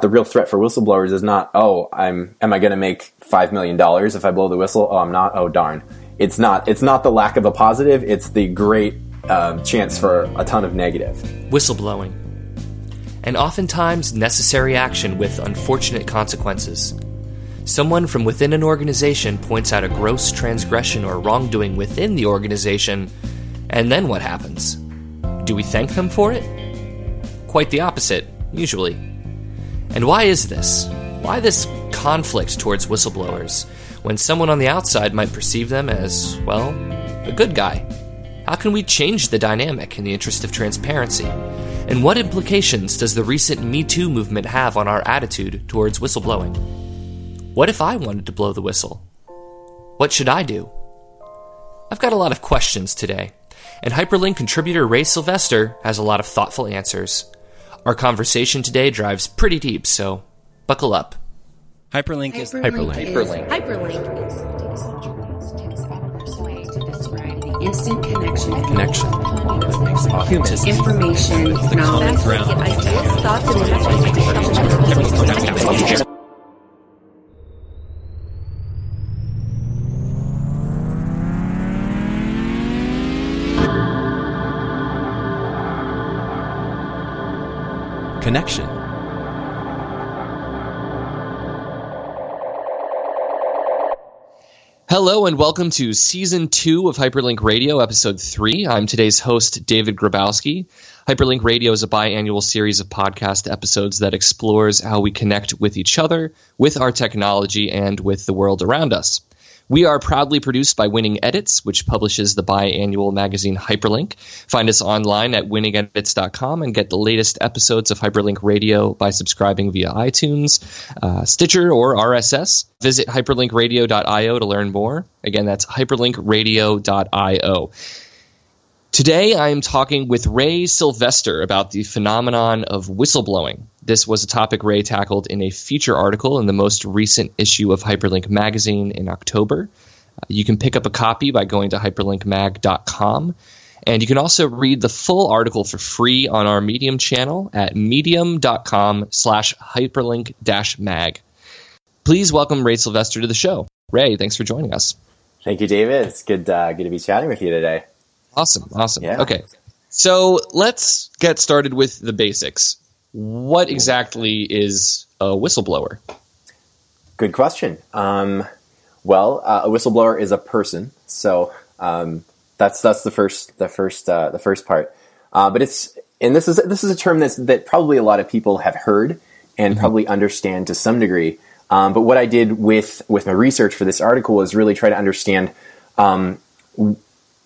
The real threat for whistleblowers is not, oh, I'm am I going to make five million dollars if I blow the whistle? Oh, I'm not. Oh, darn. It's not. It's not the lack of a positive. It's the great uh, chance for a ton of negative. Whistleblowing, and oftentimes necessary action with unfortunate consequences. Someone from within an organization points out a gross transgression or wrongdoing within the organization, and then what happens? Do we thank them for it? Quite the opposite, usually. And why is this? Why this conflict towards whistleblowers when someone on the outside might perceive them as, well, a good guy? How can we change the dynamic in the interest of transparency? And what implications does the recent Me Too movement have on our attitude towards whistleblowing? What if I wanted to blow the whistle? What should I do? I've got a lot of questions today, and Hyperlink contributor Ray Sylvester has a lot of thoughtful answers. Our conversation today drives pretty deep, so buckle up. Hyperlink, is Hyperlink. Hyperlink. Hyperlink is instant connection, Connection. human information, knowledge, ideas, thoughts, and messages. Connection. Hello and welcome to season two of Hyperlink Radio, episode three. I'm today's host, David Grabowski. Hyperlink Radio is a biannual series of podcast episodes that explores how we connect with each other, with our technology, and with the world around us. We are proudly produced by Winning Edits, which publishes the biannual magazine Hyperlink. Find us online at winningedits.com and get the latest episodes of Hyperlink Radio by subscribing via iTunes, uh, Stitcher, or RSS. Visit hyperlinkradio.io to learn more. Again, that's hyperlinkradio.io. Today, I am talking with Ray Sylvester about the phenomenon of whistleblowing. This was a topic Ray tackled in a feature article in the most recent issue of Hyperlink Magazine in October. Uh, you can pick up a copy by going to hyperlinkmag.com. And you can also read the full article for free on our Medium channel at medium.com slash hyperlink dash mag. Please welcome Ray Sylvester to the show. Ray, thanks for joining us. Thank you, David. It's good, uh, good to be chatting with you today. Awesome, awesome. Yeah. Okay, so let's get started with the basics. What exactly is a whistleblower? Good question. Um, well, uh, a whistleblower is a person, so um, that's that's the first the first uh, the first part. Uh, but it's and this is this is a term that's, that probably a lot of people have heard and probably understand to some degree. Um, but what I did with with my research for this article was really try to understand um,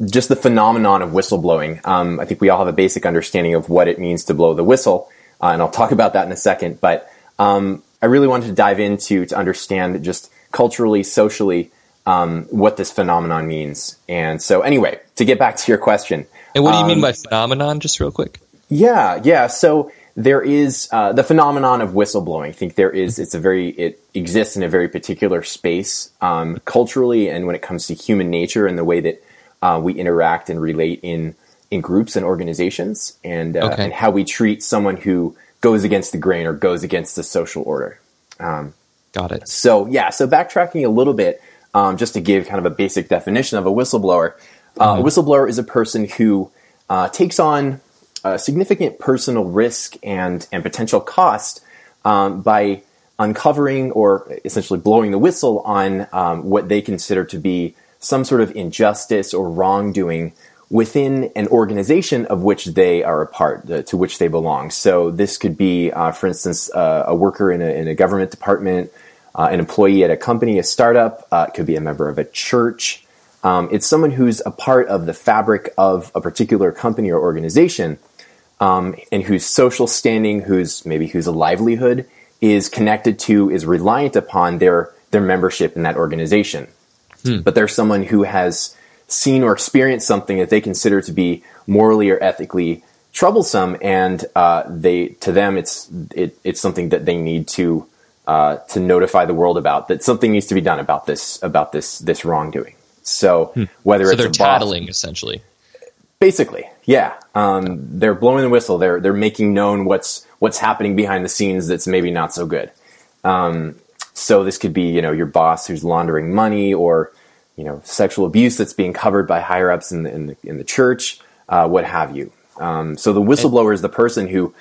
just the phenomenon of whistleblowing. Um, I think we all have a basic understanding of what it means to blow the whistle, uh, and I'll talk about that in a second. But um, I really wanted to dive into to understand just culturally, socially, um, what this phenomenon means. And so, anyway, to get back to your question, And what do you mean Um, by phenomenon, just real quick? yeah, yeah. So there is uh, the phenomenon of whistleblowing. I think there is. It's a very. It exists in a very particular space um, culturally, and when it comes to human nature and the way that uh, we interact and relate in in groups and organizations, and uh, Okay. and how we treat someone who goes against the grain or goes against the social order. Um, Got it. so yeah, so backtracking a little bit, um, just to give kind of a basic definition of a whistleblower. Uh, A whistleblower is a person who uh, takes on a significant personal risk and and potential cost um, by uncovering or essentially blowing the whistle on um, what they consider to be some sort of injustice or wrongdoing within an organization of which they are a part, to which they belong. So this could be, uh, for instance, uh, a worker in a, in a government department, uh, an employee at a company, a startup. Uh, it could be a member of a church. Um, it's someone who's a part of the fabric of a particular company or organization, um, and whose social standing, whose maybe whose livelihood is connected to, is reliant upon their their membership in that organization. But there's someone who has seen or experienced something that they consider to be morally or ethically troublesome, and uh, they to them it's it, it's something that they need to uh, to notify the world about that something needs to be done about this about this this wrongdoing. So whether So it's they're a boss- tattling, essentially. Basically, yeah. Um, they're blowing the whistle. They're they're making known what's what's happening behind the scenes that's maybe not so good. Um, so this could be you know your boss who's laundering money or you know sexual abuse that's being covered by higher ups in the in the, in the church, uh, what have you. Um, so the whistleblower is the person who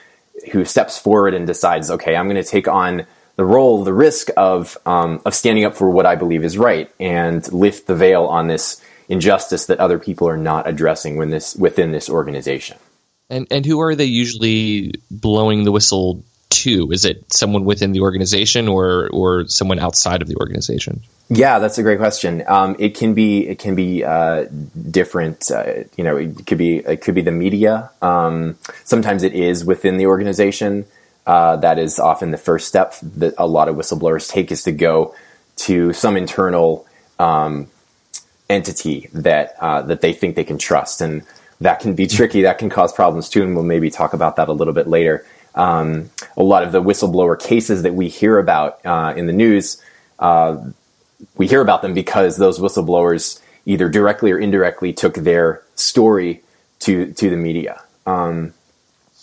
who steps forward and decides, okay, I'm going to take on the role, the risk of um, of standing up for what I believe is right and lift the veil on this injustice that other people are not addressing when this within this organization. And and who are they usually blowing the whistle to? Is it someone within the organization or or someone outside of the organization? Yeah, that's a great question. Um, it can be it can be uh, different. Uh, you know, it could be it could be the media. Um, sometimes it is within the organization. Uh, that is often the first step that a lot of whistleblowers take is to go to some internal um, entity that uh, that they think they can trust, and that can be tricky. That can cause problems too, and we'll maybe talk about that a little bit later. Um, a lot of the whistleblower cases that we hear about uh, in the news uh, we hear about them because those whistleblowers either directly or indirectly took their story to to the media. Um,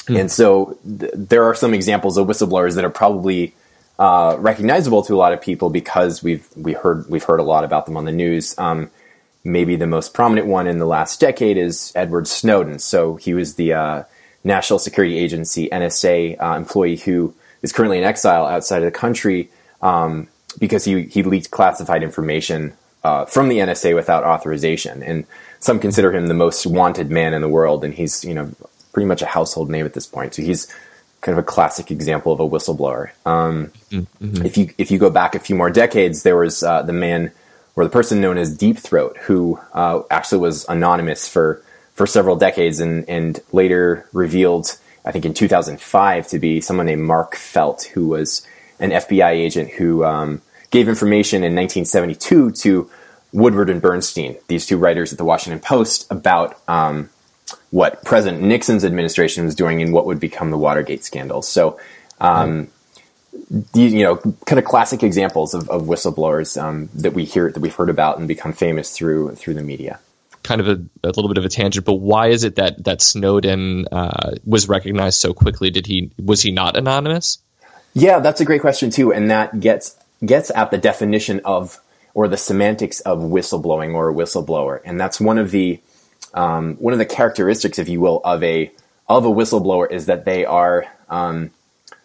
hmm. And so th- there are some examples of whistleblowers that are probably uh, recognizable to a lot of people because we've we heard we've heard a lot about them on the news. Um, maybe the most prominent one in the last decade is Edward Snowden. So he was the uh, National Security Agency NSA uh, employee who is currently in exile outside of the country. Um, because he, he leaked classified information uh, from the NSA without authorization. And some consider him the most wanted man in the world, and he's you know pretty much a household name at this point. So he's kind of a classic example of a whistleblower. Um, mm-hmm. If you if you go back a few more decades, there was uh, the man or the person known as Deep Throat, who uh, actually was anonymous for for several decades, and and later revealed, I think in 2005, to be someone named Mark Felt, who was an FBI agent who um, gave information in 1972 to Woodward and Bernstein, these two writers at the Washington Post, about um, what President Nixon's administration was doing in what would become the Watergate scandal. So, um, these, you know, kind of classic examples of, of whistleblowers um, that we hear that we've heard about and become famous through through the media. Kind of a, a little bit of a tangent, but why is it that that Snowden uh, was recognized so quickly? Did he was he not anonymous? Yeah, that's a great question too, and that gets gets at the definition of or the semantics of whistleblowing or a whistleblower, and that's one of the um, one of the characteristics, if you will, of a of a whistleblower is that they are um,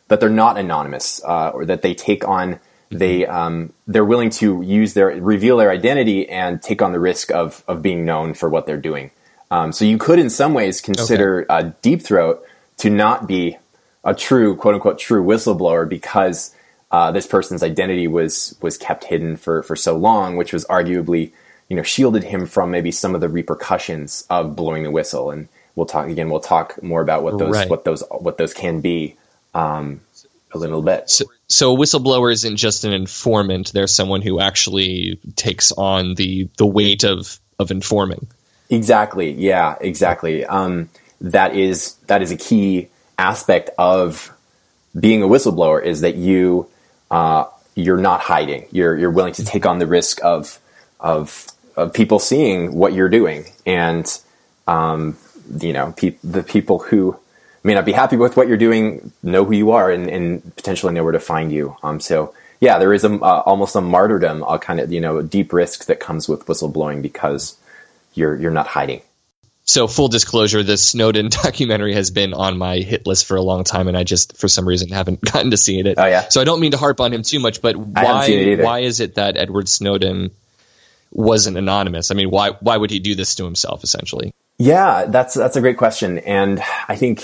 that they're not anonymous uh, or that they take on they um, they're willing to use their reveal their identity and take on the risk of of being known for what they're doing. Um, so you could, in some ways, consider okay. Deep Throat to not be a true quote unquote true whistleblower because uh, this person's identity was was kept hidden for for so long, which was arguably you know shielded him from maybe some of the repercussions of blowing the whistle. And we'll talk again. We'll talk more about what those right. what those what those can be um, a little bit. So, so a whistleblower isn't just an informant; they're someone who actually takes on the the weight of of informing. Exactly. Yeah. Exactly. Um, that is that is a key aspect of being a whistleblower is that you uh, you're not hiding. You're you're willing to take on the risk of of, of people seeing what you're doing, and um, you know pe- the people who may not be happy with what you're doing know who you are and, and potentially know where to find you. Um, so yeah, there is a, uh, almost a martyrdom, a kind of you know deep risk that comes with whistleblowing because you're you're not hiding so full disclosure, the Snowden documentary has been on my hit list for a long time, and I just for some reason haven't gotten to see it. Oh yeah. So I don't mean to harp on him too much, but why why is it that Edward Snowden wasn't anonymous? I mean, why why would he do this to himself essentially? Yeah, that's that's a great question, and I think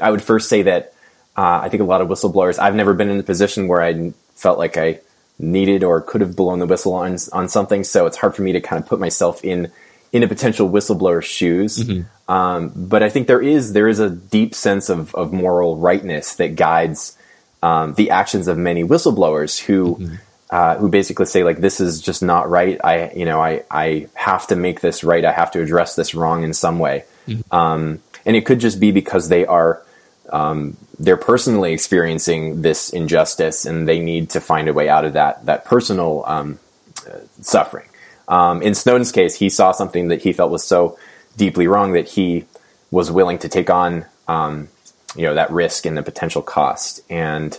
I would first say that uh, I think a lot of whistleblowers. I've never been in a position where I felt like I needed or could have blown the whistle on on something, so it's hard for me to kind of put myself in in a potential whistleblower's shoes. Mm-hmm. Um, but I think there is there is a deep sense of, of moral rightness that guides um, the actions of many whistleblowers who mm-hmm. Uh, who basically say like this is just not right. I you know I I have to make this right. I have to address this wrong in some way. Mm-hmm. Um, and it could just be because they are um, they're personally experiencing this injustice and they need to find a way out of that that personal um, uh, suffering. Um, in Snowden's case, he saw something that he felt was so deeply wrong that he was willing to take on um, you know that risk and the potential cost. And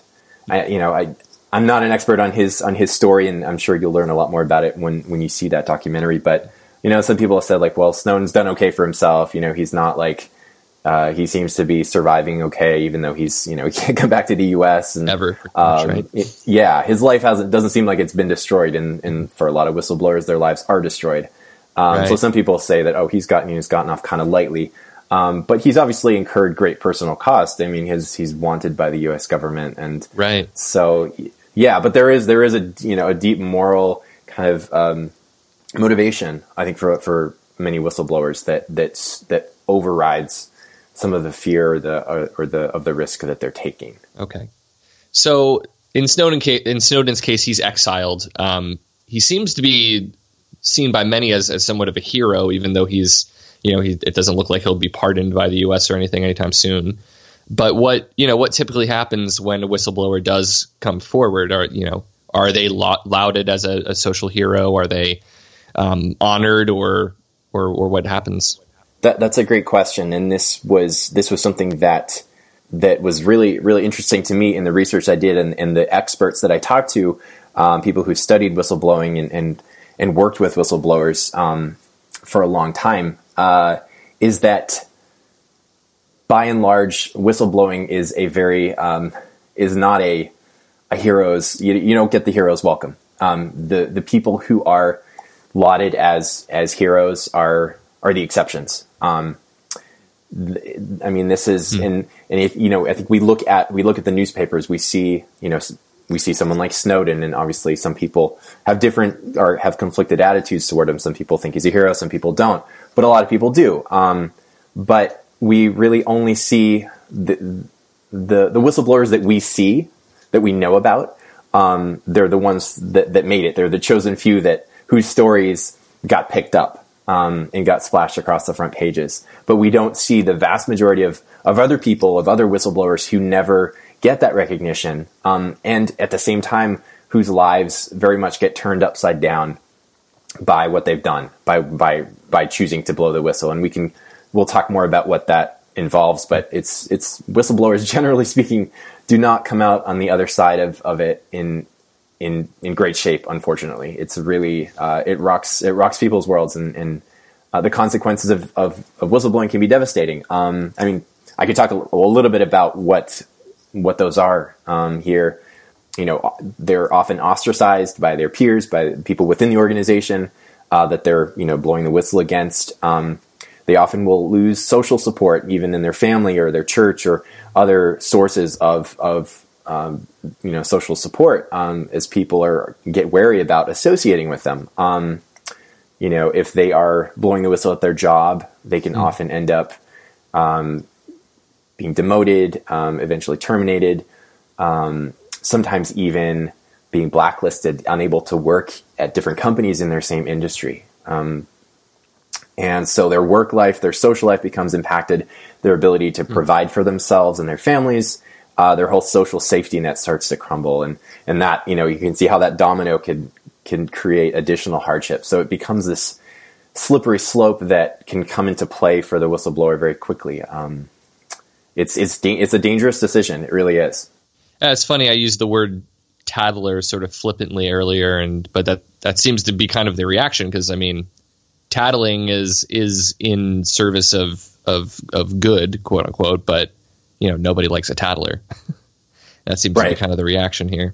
I, you know, I I'm not an expert on his on his story, and I'm sure you'll learn a lot more about it when when you see that documentary. But you know, some people have said like, well, Snowden's done okay for himself. You know, he's not like uh, he seems to be surviving okay, even though he's you know he can't come back to the U.S. and Ever, um, right. it- yeah, his life hasn't doesn't seem like it's been destroyed, and, and for a lot of whistleblowers, their lives are destroyed. Um, So some people say that oh he's gotten he's gotten off kind of lightly, um, but he's obviously incurred great personal cost. I mean, his he's wanted by the U.S. government, and Right. so yeah, but there is there is a you know a deep moral kind of um, motivation I think for for many whistleblowers that that's that overrides some of the fear or the or, the of the risk that they're taking. Okay. So in Snowden ca- in Snowden's case, he's exiled. Um, he seems to be seen by many as, as somewhat of a hero, even though he's you know he, it doesn't look like he'll be pardoned by the U.S. or anything anytime soon. But what you know what typically happens when a whistleblower does come forward? Are you know are they lau- lauded as a, a social hero? Are they um, honored or or or what happens? That that's a great question, and this was this was something that that was really really interesting to me in the research I did and, and the experts that I talked to, um, people who studied whistleblowing and and, and worked with whistleblowers um, for a long time, uh, is that by and large, whistleblowing is a very um, is not a a hero's. You, you don't get the hero's welcome. Um, the the people who are lauded as as heroes are are the exceptions. Um, th- I mean, this is and and if you know, I think we look at we look at the newspapers, we see you know we see someone like Snowden, and obviously some people have different or have conflicted attitudes toward him. Some people think he's a hero, some people don't, but a lot of people do. Um, but we really only see the, the the whistleblowers that we see that we know about. Um, they're the ones that, that made it. They're the chosen few that whose stories got picked up um, and got splashed across the front pages. But we don't see the vast majority of of other people, of other whistleblowers who never get that recognition, um, and at the same time, whose lives very much get turned upside down by what they've done by by by choosing to blow the whistle and we can we'll talk more about what that involves but it's it's whistleblowers generally speaking do not come out on the other side of, of it in in in great shape unfortunately. It's really uh, it rocks it rocks people's worlds and, and uh, the consequences of, of, of whistleblowing can be devastating. Um, I mean I could talk a, a little bit about what what those are um, here. You know they're often ostracized by their peers by people within the organization uh, that they're you know blowing the whistle against. Um, they often will lose social support even in their family or their church or other sources of of um, you know social support um, as people are get wary about associating with them um, you know if they are blowing the whistle at their job they can often end up um, being demoted um, eventually terminated um, sometimes even being blacklisted, unable to work at different companies in their same industry. Um, and so their work life, their social life becomes impacted, their ability to provide for themselves and their families, uh, their whole social safety net starts to crumble. And, and that, you know, you can see how that domino can, can create additional hardship. So it becomes this slippery slope that can come into play for the whistleblower very quickly. Um, it's, it's, da- it's a dangerous decision. It really is. Yeah, it's funny. I used the word tattler sort of flippantly earlier, and but that that seems to be kind of the reaction because I mean, tattling is is in service of of of good, quote unquote. But you know, nobody likes a tattler. that seems to be kind of the reaction here.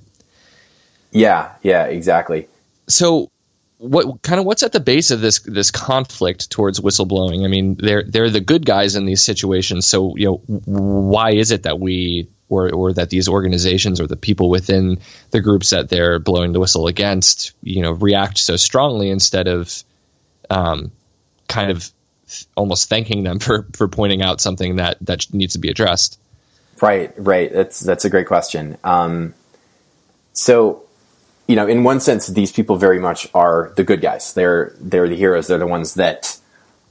Yeah, yeah, exactly. So, what kind of what's at the base of this this conflict towards whistleblowing? I mean, they're they're the good guys in these situations. So, you know, why is it that we or or that these organizations or the people within the groups that they're blowing the whistle against, you know, react so strongly instead of um, kind of almost thanking them for for pointing out something that that needs to be addressed? Right, right. That's that's a great question. Um, so, you know, in one sense, these people very much are the good guys. They're they're the heroes. They're the ones that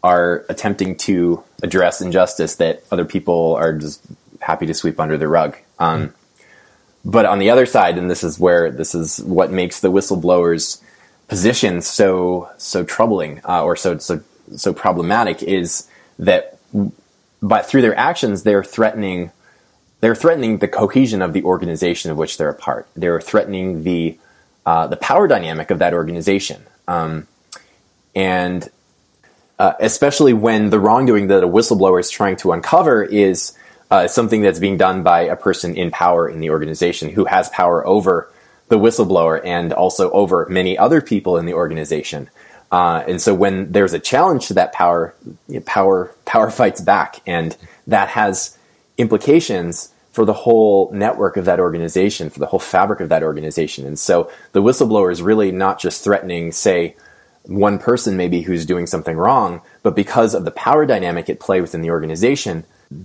are attempting to address injustice that other people are just happy to sweep under the rug. Um, But on the other side, and this is where this is what makes the whistleblowers' position so so troubling, uh, or so so so problematic is that, but through their actions, they're threatening they're threatening the cohesion of the organization of which they're a part. They're threatening the uh, the power dynamic of that organization, um, and uh, especially when the wrongdoing that a whistleblower is trying to uncover is uh, something that's being done by a person in power in the organization who has power over the whistleblower and also over many other people in the organization. Uh, and so when there's a challenge to that power, power power fights back, and that has implications for the whole network of that organization, for the whole fabric of that organization. And so the whistleblower is really not just threatening, say, one person maybe who's doing something wrong, but because of the power dynamic at play within the organization,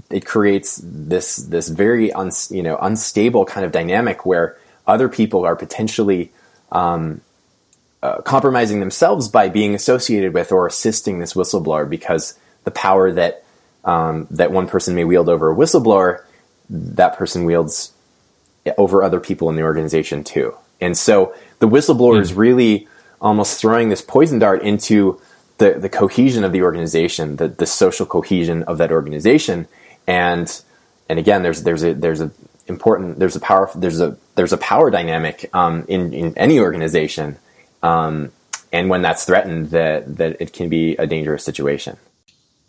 it creates this this very un, you know unstable kind of dynamic where other people are potentially um, uh, compromising themselves by being associated with or assisting this whistleblower because the power that um, that one person may wield over a whistleblower that person wields over other people in the organization too. And so the whistleblower mm. is really almost throwing this poison dart into the, the cohesion of the organization, the, the social cohesion of that organization. And, and again, there's, there's a, there's a important, there's a power, there's a, there's a power dynamic, um, in, in any organization. Um, and when that's threatened, that, that it can be a dangerous situation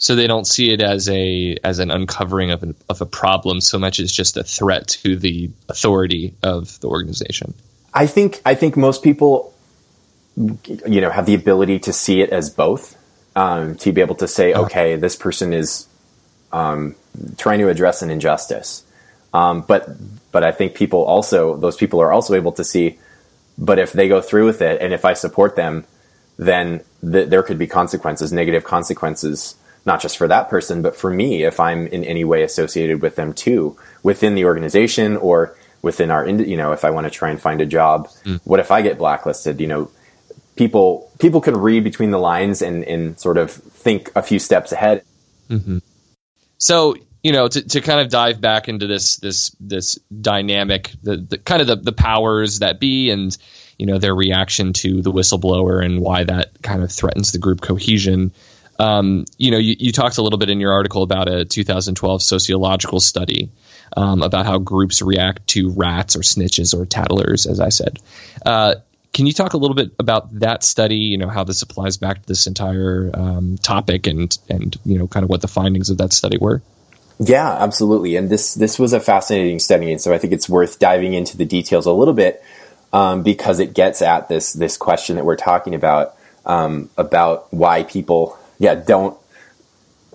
so they don't see it as a as an uncovering of, an, of a problem so much as just a threat to the authority of the organization. I think I think most people, you know, have the ability to see it as both. Um, to be able to say, okay, this person is um, trying to address an injustice, um, but but I think people also those people are also able to see, but if they go through with it and if I support them, then th- there could be consequences, negative consequences not just for that person, but for me, if I'm in any way associated with them too, within the organization or within our, you know, if I want to try and find a job, mm. what if I get blacklisted? You know, people people can read between the lines and and sort of think a few steps ahead. Mm-hmm. So you know, to, to kind of dive back into this this this dynamic, the, the kind of the, the powers that be, and you know their reaction to the whistleblower and why that kind of threatens the group cohesion. Um, you know, you, you, talked a little bit in your article about a 2012 sociological study um, about how groups react to rats or snitches or tattlers, as I said. Uh, can you talk a little bit about that study? You know how this applies back to this entire um, topic, and and you know kind of what the findings of that study were. Yeah, absolutely. And this this was a fascinating study, and so I think it's worth diving into the details a little bit um, because it gets at this this question that we're talking about um, about why people yeah, don't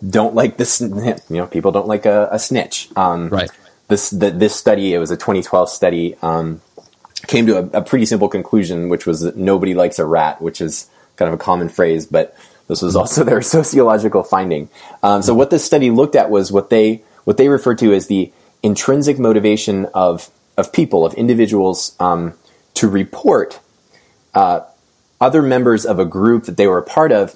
don't like this. You know, people don't like a, a snitch. Um, right. This the, this study, it was a 2012 study, um, came to a, a, pretty simple conclusion, which was that nobody likes a rat, which is kind of a common phrase, but this was also their sociological finding. Um, so what this study looked at was what they what they referred to as the intrinsic motivation of of people of individuals um, to report uh, other members of a group that they were a part of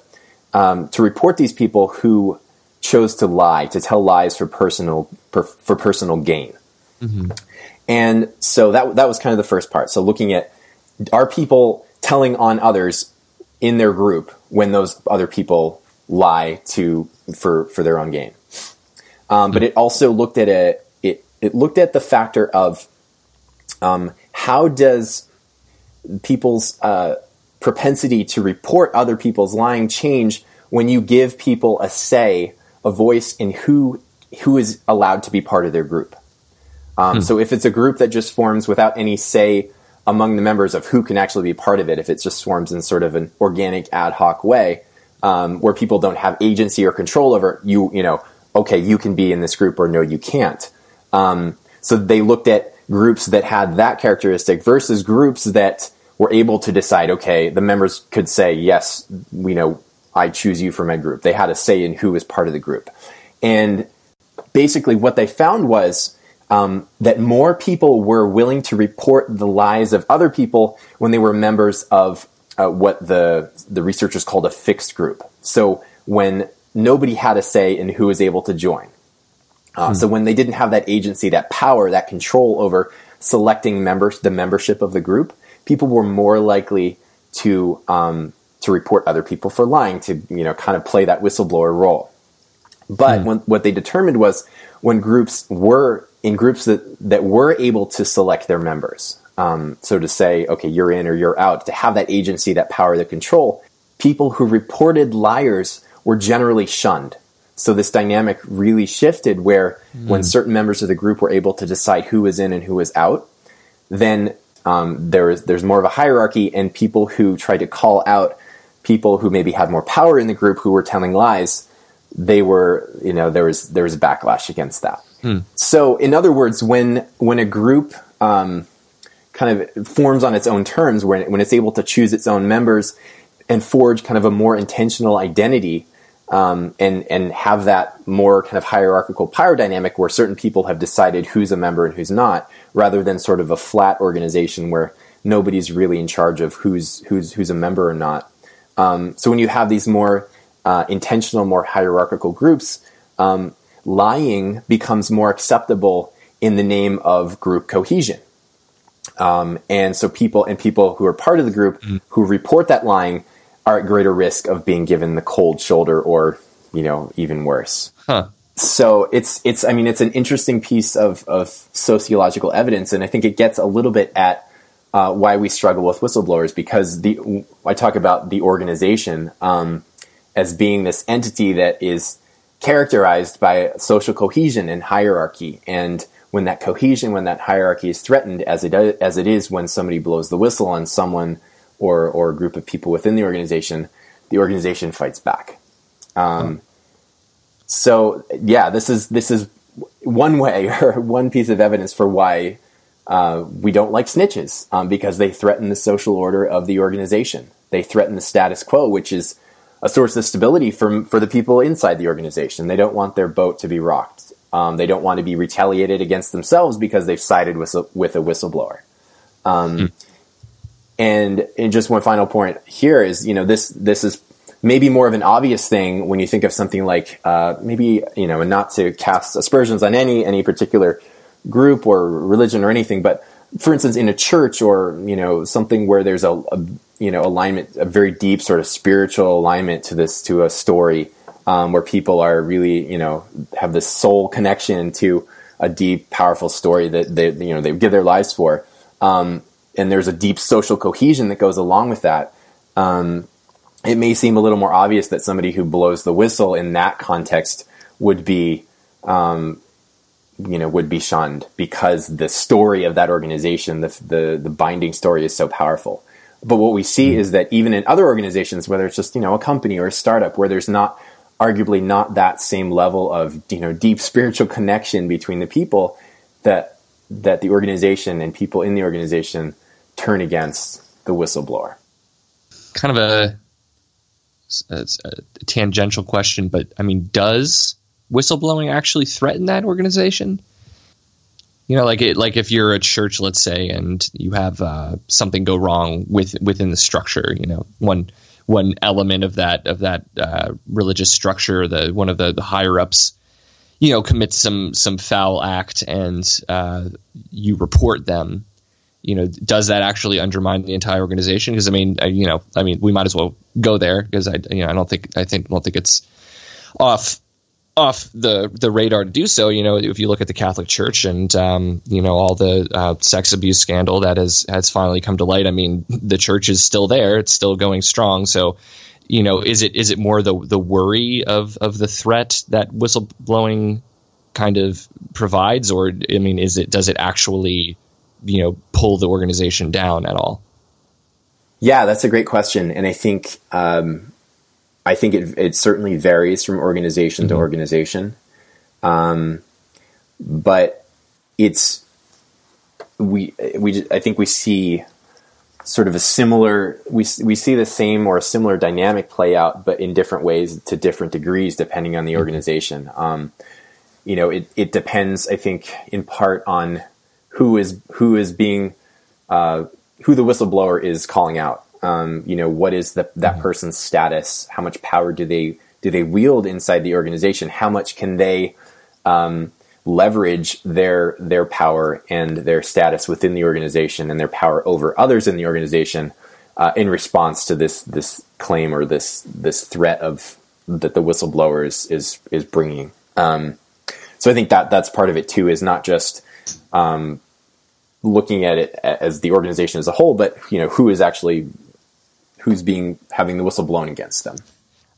um, to report these people who chose to lie, to tell lies for personal for, for personal gain. Mm-hmm. And so that that was kind of the first part. So looking at are people telling on others in their group when those other people lie to for for their own gain. Um, but it also looked at a it it looked at the factor of um, how does people's uh, propensity to report other people's lying change when you give people a say, a voice in who who is allowed to be part of their group. Um, hmm. So if it's a group that just forms without any say among the members of who can actually be part of it, if it just swarms in sort of an organic ad hoc way, um, where people don't have agency or control over you, you know, okay, you can be in this group or no, you can't. Um, so they looked at groups that had that characteristic versus groups that were able to decide, okay, the members could say, yes, we know, I choose you for my group. They had a say in who was part of the group. And basically, what they found was um, that more people were willing to report the lies of other people when they were members of uh, what the, the researchers called a fixed group. So when nobody had a say in who was able to join. Uh, hmm. So when they didn't have that agency, that power, that control over selecting members, the membership of the group, people were more likely to um, to report other people for lying, to you know kind of play that whistleblower role. But when, what they determined was when groups were in groups that, that were able to select their members. Um, so to say, okay, you're in or you're out, to have that agency, that power, that control, people who reported liars were generally shunned. So this dynamic really shifted where mm. when certain members of the group were able to decide who was in and who was out, then um, there is, there's more of a hierarchy, and people who tried to call out people who maybe had more power in the group who were telling lies, they were, you know, there was there was a backlash against that. Hmm. So, in other words, when when a group um, kind of forms on its own terms, when when it's able to choose its own members and forge kind of a more intentional identity, um, and and have that more kind of hierarchical power dynamic where certain people have decided who's a member and who's not, rather than sort of a flat organization where nobody's really in charge of who's who's who's a member or not. Um, so when you have these more uh, intentional, more hierarchical groups, um, lying becomes more acceptable in the name of group cohesion. Um, and so people and people who are part of the group mm. who report that lying are at greater risk of being given the cold shoulder or, you know, even worse. Huh. So it's it's I mean it's an interesting piece of, of sociological evidence, and I think it gets a little bit at uh, why we struggle with whistleblowers because the I talk about the organization um, as being this entity that is characterized by social cohesion and hierarchy. And when that cohesion, when that hierarchy is threatened, as it as it is when somebody blows the whistle on someone or or a group of people within the organization, the organization fights back. Um, so yeah, this is this is one way or one piece of evidence for why uh, we don't like snitches um, because they threaten the social order of the organization. They threaten the status quo, which is a source of stability for, for the people inside the organization. They don't want their boat to be rocked. Um, they don't want to be retaliated against themselves because they've sided with a, with a whistleblower. Um, mm. And, and just one final point here is, you know, this this is maybe more of an obvious thing when you think of something like uh, maybe you know, not to cast aspersions on any any particular group or religion or anything, but for instance, in a church or you know something where there's a, a you know alignment, a very deep sort of spiritual alignment to this to a story, um, where people are really you know have this soul connection to a deep, powerful story that they you know they give their lives for, um, and there's a deep social cohesion that goes along with that. Um, it may seem a little more obvious that somebody who blows the whistle in that context would be um, you know would be shunned because the story of that organization the the, the binding story is so powerful but what we see mm-hmm. is that even in other organizations, whether it's just you know a company or a startup, where there's not arguably not that same level of you know deep spiritual connection between the people, that that the organization and people in the organization turn against the whistleblower. Kind of a, a, a tangential question, but I mean, does whistleblowing actually threaten that organization? You know like it like if you're a church let's say and you have uh, something go wrong with within the structure you know one one element of that of that uh, religious structure the one of the, the higher ups you know commits some some foul act and uh, you report them you know does that actually undermine the entire organization? Because i mean I, you know i mean we might as well go there because i you know i don't think i think don't think it's off off the the radar to do so. You know, if you look at the Catholic Church and um, you know all the uh, sex abuse scandal that has has finally come to light. I mean, the church is still there; it's still going strong. So, you know, is it is it more the the worry of of the threat that whistleblowing kind of provides, or I mean, is it does it actually you know pull the organization down at all? Yeah, that's a great question, and I think um, I think it, it certainly varies from organization mm-hmm. to organization. Um, but it's, we, we, I think we see sort of a similar, we, we see the same or a similar dynamic play out, but in different ways to different degrees, depending on the mm-hmm. organization. Um, you know, it, it depends, I think, in part on who is, who is being, uh, who the whistleblower is calling out. Um, you know, what is the, that mm-hmm. person's status? How much power do they do they wield inside the organization? How much can they um, leverage their their power and their status within the organization and their power over others in the organization uh, in response to this this claim or this this threat of that the whistleblower is is, is bringing. Um, so I think that that's part of it too. Is not just um, looking at it as the organization as a whole, but you know who is actually who's being having the whistle blown against them.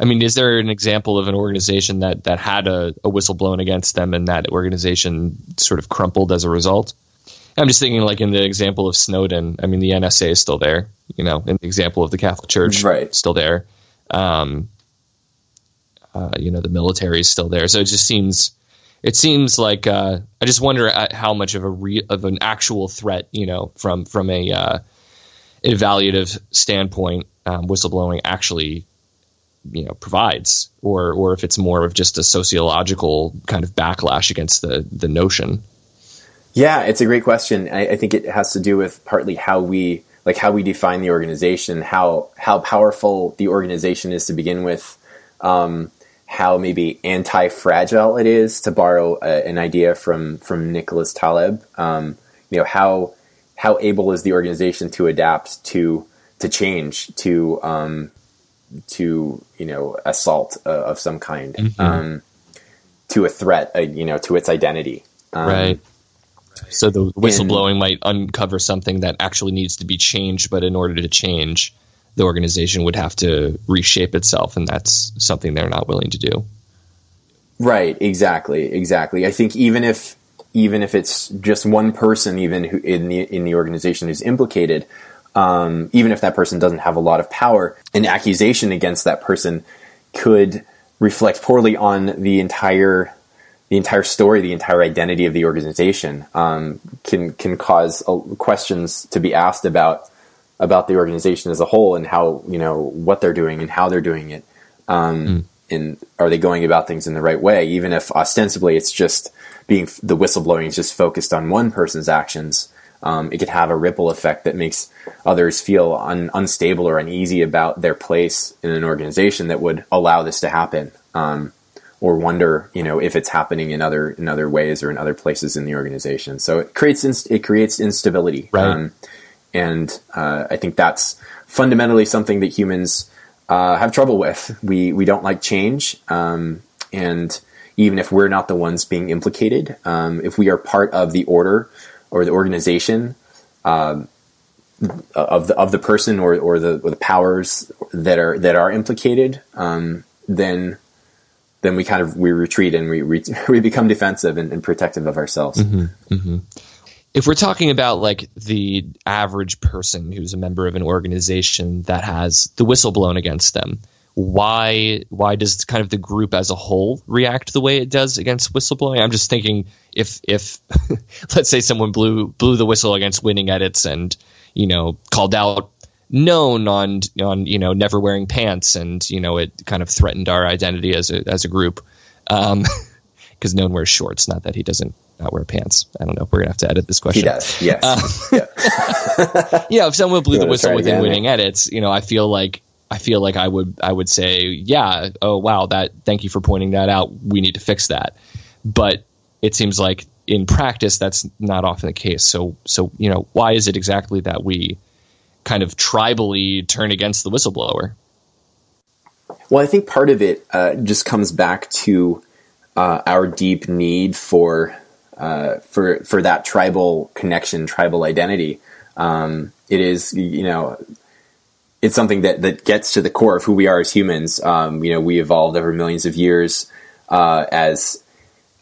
I mean, is there an example of an organization that that had a, a whistle blown against them and that organization sort of crumpled as a result? I'm just thinking, like in the example of Snowden. I mean, the NSA is still there. You know, in the example of the Catholic Church, right, still there. Um, uh, you know, the military is still there. So it just seems, it seems like uh, I just wonder how much of a re- of an actual threat, you know, from from a uh, evaluative standpoint, um, whistleblowing actually you know provides or or if it's more of just a sociological kind of backlash against the the notion? Yeah it's a great question. I, I, think it has to do with partly how we like how we define the organization how how powerful the organization is to begin with um, how maybe anti-fragile it is to borrow a, an idea from from Nicholas Taleb. Um, you know how how able is the organization to adapt to to change to um, to you know assault uh, of some kind, mm-hmm. um, to a threat, uh, you know, to its identity. Um, right. So the whistleblowing might uncover something that actually needs to be changed, but in order to change, the organization would have to reshape itself, and that's something they're not willing to do. Right. Exactly. Exactly. I think even if even if it's just one person, even who in the in the organization who's implicated, um, even if that person doesn't have a lot of power, an accusation against that person could reflect poorly on the entire the entire story, the entire identity of the organization. Um, can can cause uh, questions to be asked about about the organization as a whole and how you know what they're doing and how they're doing it. Um, mm. And are they going about things in the right way? Even if ostensibly it's just being the whistleblowing is just focused on one person's actions, um, it could have a ripple effect that makes others feel un- unstable or uneasy about their place in an organization that would allow this to happen, um, or wonder, you know, if it's happening in other in other ways or in other places in the organization. So it creates inst- it creates instability, right. um, and uh, I think that's fundamentally something that humans uh, have trouble with. We we don't like change, um, and even if we're not the ones being implicated, um, if we are part of the order or the organization um, of the of the person or, or the or the powers that are that are implicated, um, then then we kind of we retreat and we we, we become defensive and, and, protective of ourselves. Mm-hmm, mm-hmm. If we're talking about like the average person who's a member of an organization that has the whistle blown against them, why why does kind of the group as a whole react the way it does against whistleblowing? I'm just thinking if if let's say someone blew blew the whistle against winning edits and you know called out known on on you know never wearing pants and you know it kind of threatened our identity as a as a group because um, known wears shorts not that he doesn't not wear pants i don't know we're gonna have to edit this question he does yes uh, yeah. yeah if someone blew the whistle within winning edits you know i feel like I feel like I would I would say, yeah, oh wow, that thank you for pointing that out. We need to fix that. But it seems like in practice that's not often the case. So so you know, why is it exactly that we kind of tribally turn against the whistleblower? Well, I think part of it uh, just comes back to uh, our deep need for uh, for for that tribal connection, tribal identity. Um, it is, you know, it's something that that gets to the core of who we are as humans. Um, you know, we evolved over millions of years uh, as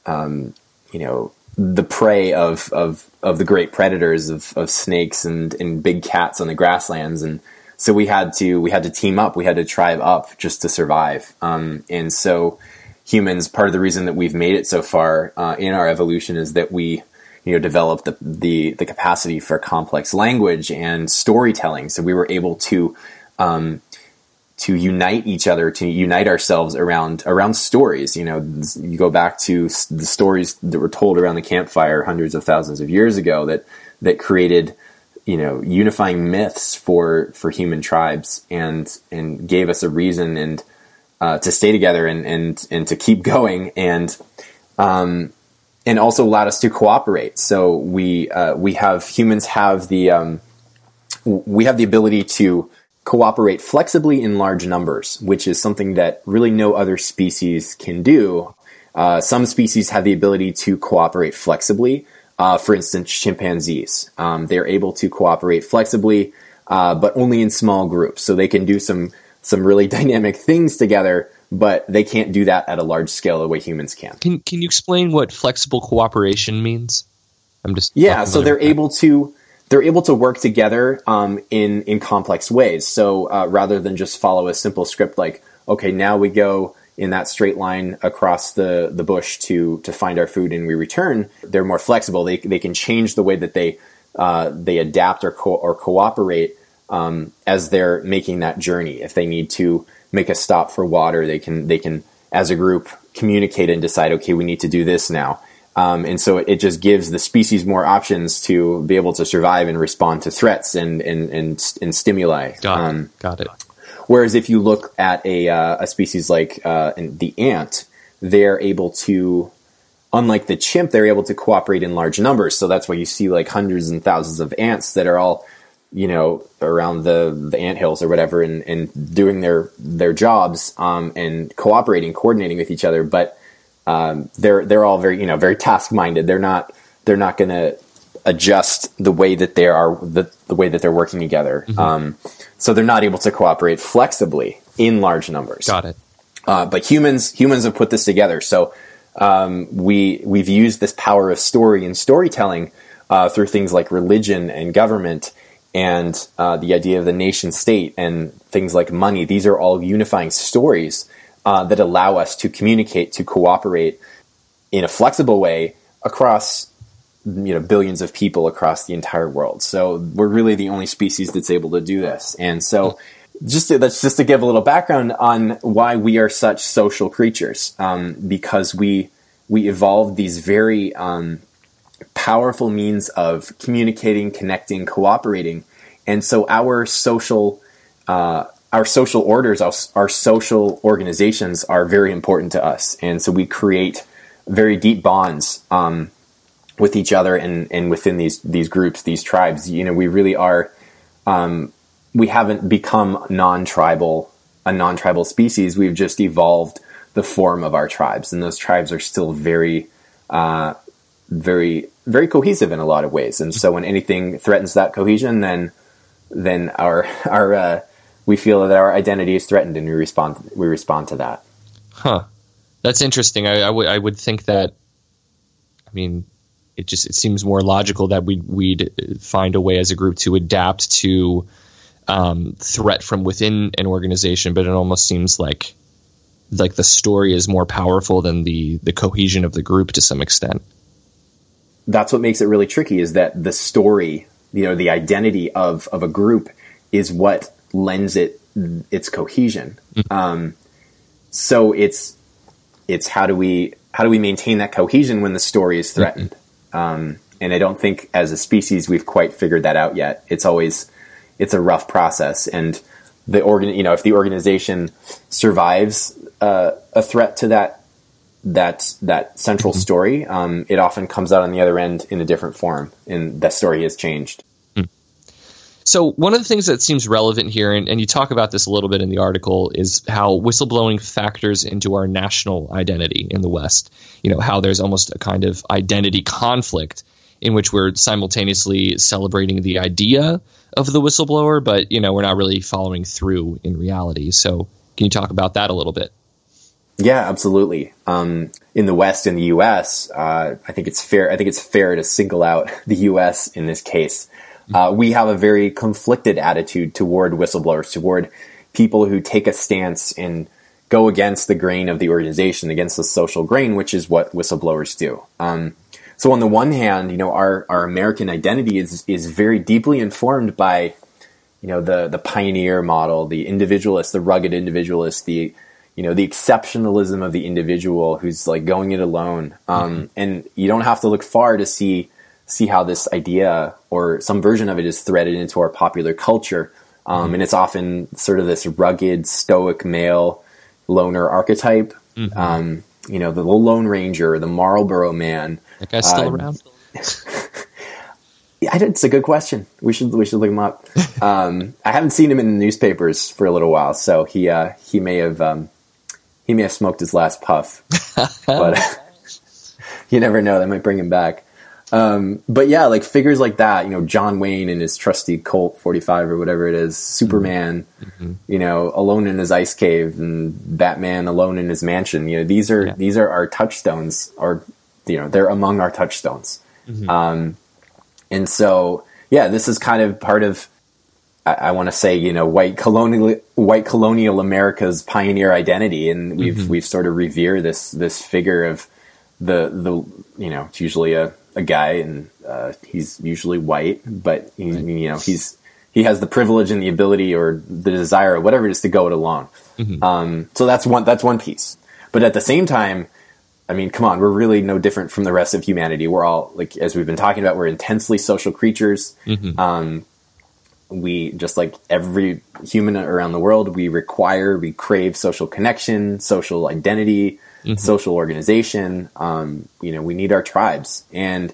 um, you know the prey of of of the great predators of, of snakes and and big cats on the grasslands, and so we had to we had to team up, we had to tribe up just to survive. Um, and so humans, part of the reason that we've made it so far uh, in our evolution is that we you know developed the, the, the capacity for complex language and storytelling. So we were able to um, to unite each other, to unite ourselves around around stories. You know, you go back to the stories that were told around the campfire hundreds of thousands of years ago that that created you know unifying myths for for human tribes and and gave us a reason and uh, to stay together and and and to keep going and um, and also allowed us to cooperate. So we uh, we have humans have the um, we have the ability to cooperate flexibly in large numbers, which is something that really no other species can do. Uh, some species have the ability to cooperate flexibly. Uh, for instance, chimpanzees. Um, they're able to cooperate flexibly, uh, but only in small groups. So they can do some some really dynamic things together, but they can't do that at a large scale the way humans can. Can Can you explain what flexible cooperation means? I'm just yeah. So they're able to they're able to work together um, in in complex ways. So uh, rather than just follow a simple script like okay, now we go in that straight line across the, the bush to to find our food and we return, they're more flexible. They they can change the way that they uh, they adapt or co- or cooperate um, as they're making that journey. If they need to make a stop for water, they can they can as a group communicate and decide. Okay, we need to do this now. Um, and so it just gives the species more options to be able to survive and respond to threats and and and, and stimuli. Got it. Um, Got it. Whereas if you look at a, uh, a species like uh, the ant, they're able to, unlike the chimp, they're able to cooperate in large numbers. So that's why you see like hundreds and thousands of ants that are all, you know, around the the ant hills or whatever, and, and doing their their jobs um, and cooperating, coordinating with each other. But um, they're they're all very you know very task minded. They're not they're not going to adjust the way that they are the, the way that they're working together. Mm-hmm. Um, so they're not able to cooperate flexibly in large numbers. Got it. Uh, but humans humans have put this together. So um, we we've used this power of story and storytelling uh, through things like religion and government and uh, the idea of the nation state and things like money. These are all unifying stories uh, that allow us to communicate, to cooperate in a flexible way across you know billions of people across the entire world. So we're really the only species that's able to do this. And so just to, that's just to give a little background on why we are such social creatures, um, because we we evolved these very um, powerful means of communicating, connecting, cooperating, and so our social uh, our social orders, our, our social organizations are very important to us, and so we create very deep bonds. Um, with each other and, and within these these groups, these tribes. You know, we really are. Um, we haven't become non-tribal a non-tribal species. We've just evolved the form of our tribes, and those tribes are still very, uh, very, very cohesive in a lot of ways. And so, when anything threatens that cohesion, then then our our uh, we feel that our identity is threatened, and we respond we respond to that. Huh. That's interesting. I, would think that. I mean, it just it seems more logical that we'd we'd find a way as a group to adapt to um, threat from within an organization, but it almost seems like like the story is more powerful than the the cohesion of the group to some extent. That's what makes it really tricky is that the story, you know, the identity of of a group is what lends it its cohesion. Mm-hmm. Um, so it's it's how do we how do we maintain that cohesion when the story is threatened? Mm-hmm. Um, and I don't think as a species we've quite figured that out yet. It's always it's a rough process, and the organ you know if the organization survives uh, a threat to that that that central mm-hmm. story, um, it often comes out on the other end in a different form, and that story has changed. So one of the things that seems relevant here, and, and, you talk about this a little bit in the article, is how whistleblowing factors into our national identity in the West. You know, how there's almost a kind of identity conflict in which we're simultaneously celebrating the idea of the whistleblower, but you know, we're not really following through in reality. So can you talk about that a little bit? Yeah, absolutely. Um, in the West, in the U.S., uh, I think it's fair. I think it's fair to single out the U.S. in this case uh, we have a very conflicted attitude toward whistleblowers, toward people who take a stance and go against the grain of the organization, against the social grain, which is what whistleblowers do. Um, so on the one hand, you know, our, our American identity is is very deeply informed by, you know, the the pioneer model, the individualist, the rugged individualist, the you know the exceptionalism of the individual who's like going it alone. Um, mm-hmm. And you don't have to look far to see see how this idea or some version of it is threaded into our popular culture. Um, mm-hmm. And it's often sort of this rugged, stoic male loner archetype. Mm-hmm. Um, you know, the Lone Ranger, the Marlboro Man. That guy's still uh, around. Yeah, it's a good question. We should we should look him up. Um, I haven't seen him in the newspapers for a little while, so he uh, he may have um, he may have smoked his last puff, but you never know. That might bring him back. Um, but yeah, like figures like that, you know, John Wayne and his trusty Colt 45 or whatever it is, Superman, mm-hmm. you know, alone in his ice cave and Batman alone in his mansion. You know, these are, yeah. these are our touchstones or, you know, they're among our touchstones. Mm-hmm. Um, and so, yeah, this is kind of part of, I, I want to say, you know, white colonial, white colonial America's pioneer identity. And we've, mm-hmm. we've sort of revere this, this figure of the, the, you know, it's usually a, a guy, and uh, he's usually white, but he, you know he's he has the privilege and the ability or the desire or whatever it is to go it alone. Mm-hmm. Um, so that's one that's one piece. But at the same time, I mean, come on, we're really no different from the rest of humanity. We're all like as we've been talking about, we're intensely social creatures. Mm-hmm. Um, we just like every human around the world, we require, we crave social connection, social identity mm-hmm. social organization. Um, you know, we need our tribes. And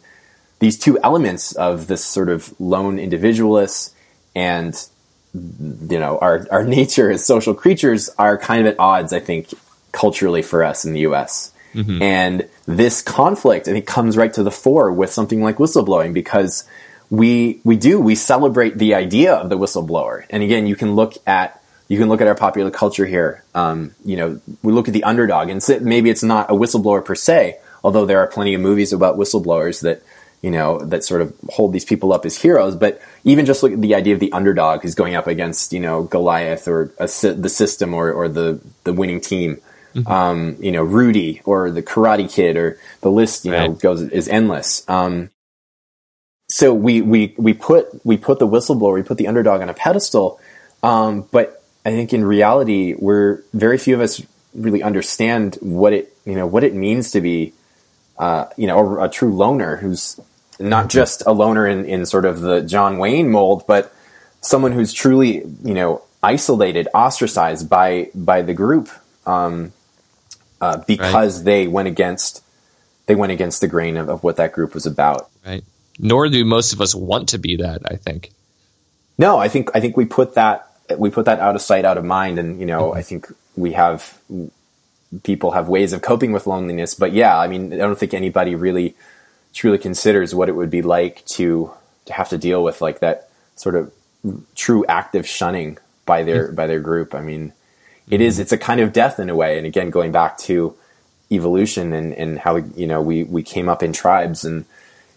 these two elements of this sort of lone individualist and you know our our nature as social creatures are kind of at odds i think culturally for us in the us mm-hmm. and this conflict i think comes right to the fore with something like whistleblowing because we we do we celebrate the idea of the whistleblower and again you can look at you can look at our popular culture here. Um, you know, we look at the underdog, and maybe it's not a whistleblower per se, although there are plenty of movies about whistleblowers that you know that sort of hold these people up as heroes. But even just look at the idea of the underdog who's going up against you know Goliath or a, the system or, or the the winning team. Mm-hmm. Um, you know, Rudy or the Karate Kid or the list, you right. know, goes is endless. Um, so we we we put we put the whistleblower, we put the underdog on a pedestal, um, but I think in reality, we're very few of us really understand what it you know what it means to be uh, you know a, a, true loner who's not mm-hmm. just a loner in, in sort of the John Wayne mold, but someone who's truly you know isolated, ostracized by by the group um, uh, because right. they went against they went against the grain of, of what that group was about. Right. Nor do most of us want to be that. I think. No, I think I think we put that we put that out of sight, out of mind, and you know, mm-hmm. I think we have people have ways of coping with loneliness. But yeah, I mean, I don't think anybody really truly considers what it would be like to to have to deal with like that sort of true active shunning by their mm-hmm. by their group. I mean, it is mm-hmm. it's a kind of death in a way. And again, going back to evolution and and how you know we we came up in tribes and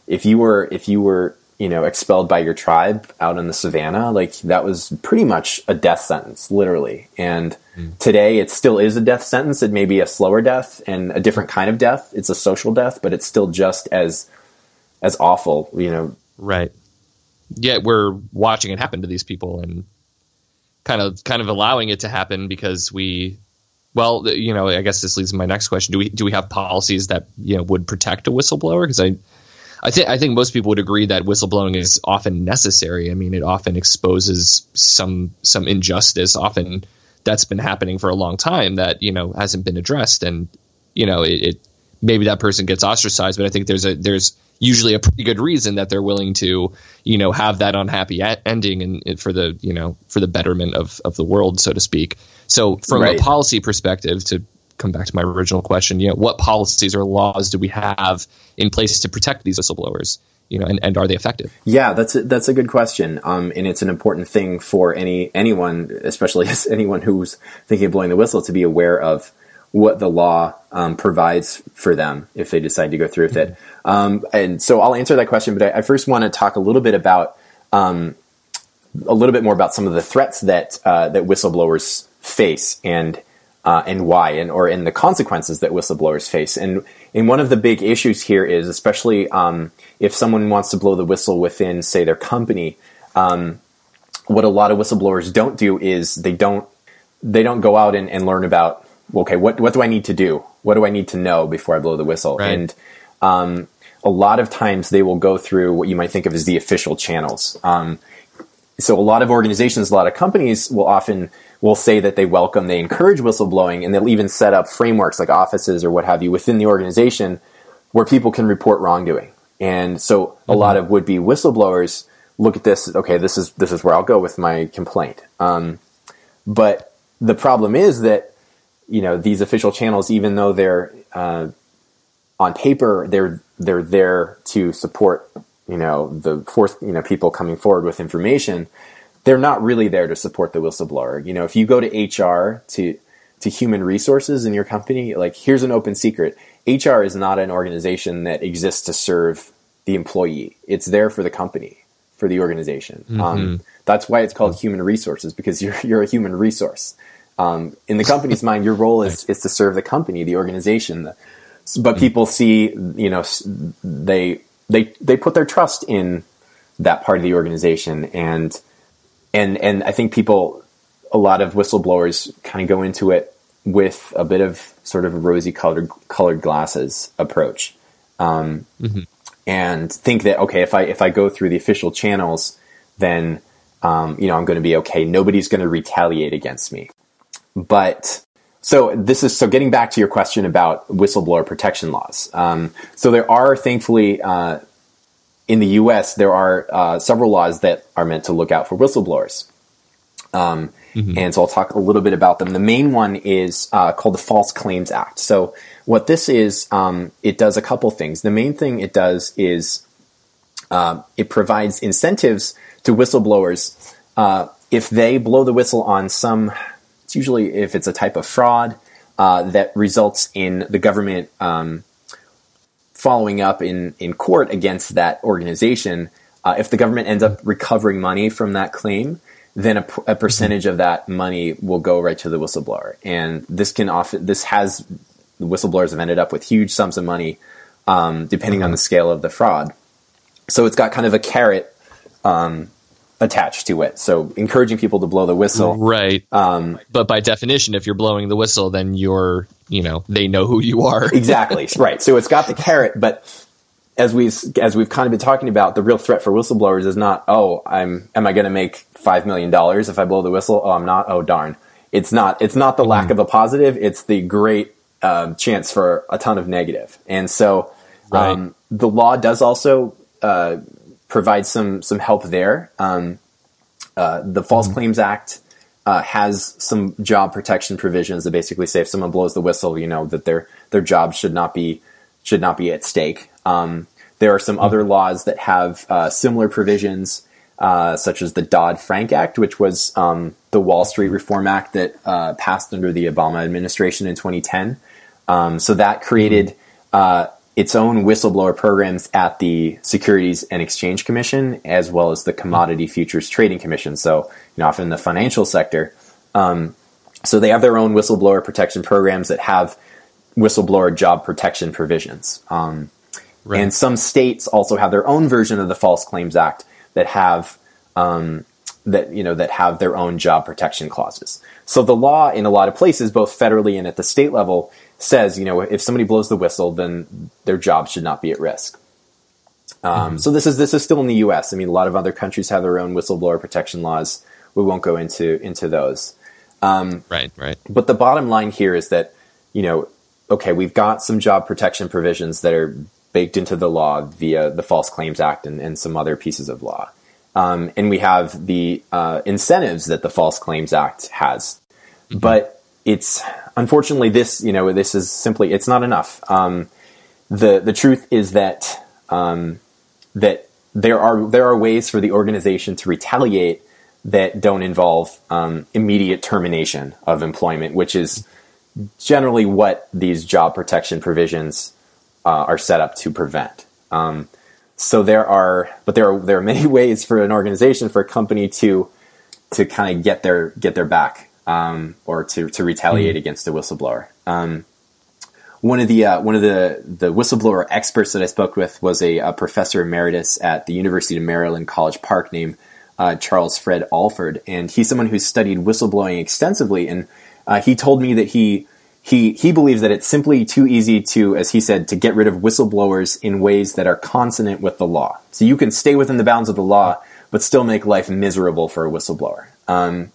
if you were if you were you know, expelled by your tribe out in the savannah, like that was pretty much a death sentence, literally. And mm. today it still is a death sentence. It may be a slower death and a different kind of death. It's a social death, but it's still just as as awful, you know. Right. Yet we're watching it happen to these people and kind of kind of allowing it to happen because we well, you know, I guess this leads to my next question. Do we do we have policies that, you know, would protect a whistleblower? Because I I think I think most people would agree that whistleblowing is often necessary. I mean, it often exposes some some injustice. Often that's been happening for a long time that you know hasn't been addressed, and you know it, it maybe that person gets ostracized. But I think there's a there's usually a pretty good reason that they're willing to you know have that unhappy ending and for the you know for the betterment of of the world, so to speak. So from right. a policy perspective, to come back to my original question, you know, what policies or laws do we have in place to protect these whistleblowers? You know, and, and are they effective? Yeah, that's a, that's a good question, um, and it's an important thing for any anyone, especially anyone who's thinking of blowing the whistle, to be aware of what the law um, provides for them if they decide to go through with mm-hmm. it. Um, and so I'll answer that question, but I, I first want to talk a little bit about um, a little bit more about some of the threats that uh, that whistleblowers face and uh, and why, and or in the consequences that whistleblowers face. And and one of the big issues here is, especially um, if someone wants to blow the whistle within, say, their company, um, what a lot of whistleblowers don't do is they don't they don't go out and, and learn about okay, what what do I need to do? What do I need to know before I blow the whistle? Right. And um, a lot of times they will go through what you might think of as the official channels. Um, so a lot of organizations, a lot of companies will often will say that they welcome, they encourage whistleblowing, and they'll even set up frameworks like offices or what have you within the organization where people can report wrongdoing. And so a lot of would be whistleblowers look at this. Okay, this is this is where I'll go with my complaint. Um, but the problem is that you know these official channels, even though they're uh, on paper, they're they're there to support you know the fourth you know people coming forward with information. They're not really there to support the whistleblower. You know, if you go to HR to to human resources in your company, like here's an open secret. HR is not an organization that exists to serve the employee. It's there for the company, for the organization. Mm-hmm. Um, that's why it's called human resources because you're you're a human resource. Um, in the company's mind, your role is is to serve the company, the organization. The, but mm-hmm. people see, you know, they they they put their trust in that part of the organization, and and and I think people, a lot of whistleblowers, kind of go into it with a bit of sort of a rosy colored colored glasses approach, um, mm-hmm. and think that okay, if I if I go through the official channels, then um, you know I'm going to be okay. Nobody's going to retaliate against me. But so this is so getting back to your question about whistleblower protection laws. Um, so there are thankfully uh, in the U.S. there are uh, several laws that are meant to look out for whistleblowers. Um, mm-hmm. And so I'll talk a little bit about them. The main one is uh, called the False Claims Act. So what this is, um, it does a couple things. The main thing it does is uh, it provides incentives to whistleblowers uh, if they blow the whistle on some. It's usually if it's a type of fraud uh, that results in the government um, following up in in court against that organization. Uh, if the government ends up recovering money from that claim, then a, a percentage of that money will go right to the whistleblower. And this can often, this has, whistleblowers have ended up with huge sums of money, um, depending on the scale of the fraud. So it's got kind of a carrot, um, attached to it. So encouraging people to blow the whistle. Right. Um, but by definition, if you're blowing the whistle, then you're, you know, they know who you are. exactly. Right. So it's got the carrot, but as we as we've kind of been talking about, the real threat for whistleblowers is not, oh, I'm am I going to make five million dollars if I blow the whistle? Oh, I'm not. Oh, darn. It's not. It's not the lack mm. of a positive. It's the great um, chance for a ton of negative. And so, right. um, the law does also uh, provide some some help there. Um, uh, the False mm. Claims Act. Uh, has some job protection provisions that basically say if someone blows the whistle, you know that their their job should not be should not be at stake. Um, there are some mm-hmm. other laws that have uh, similar provisions, uh, such as the Dodd Frank Act, which was um, the Wall Street Reform Act that uh, passed under the Obama administration in 2010. Um, so that created uh, its own whistleblower programs at the Securities and Exchange Commission, as well as the Commodity Futures Trading Commission. So, you know, often in the financial sector. Um, so they have their own whistleblower protection programs that have whistleblower job protection provisions. Um, right. And some states also have their own version of the False Claims Act that have um, that you know that have their own job protection clauses. So the law in a lot of places, both federally and at the state level, says you know if somebody blows the whistle, then their job should not be at risk. Um, mm-hmm. So this is this is still in the U.S. I mean, a lot of other countries have their own whistleblower protection laws. We won't go into into those. Um, right, right. But the bottom line here is that you know okay, we've got some job protection provisions that are baked into the law via the False Claims Act and, and some other pieces of law. Um, and we have the uh, incentives that the False Claims Act has. Mm-hmm. But it's unfortunately this, you know, this is simply it's not enough. Um, the the truth is that um, that there are there are ways for the organization to retaliate that don't involve um, immediate termination of employment, which is generally what these job protection provisions uh, are set up to prevent. Um, so there are, but there are there are many ways for an organization, for a company to to kind of get their get their back um, or to to retaliate mm against a whistleblower. Um, one of the uh, one of the the whistleblower experts that I spoke with was a, a professor emeritus at the University of Maryland College Park named uh, Charles Fred Alford, and he's someone who's studied whistleblowing extensively and uh, he told me that he he he believes that it's simply too easy to, as he said, to get rid of whistleblowers in ways that are consonant with the law. So you can stay within the bounds of the law, but still make life miserable for a whistleblower. Um,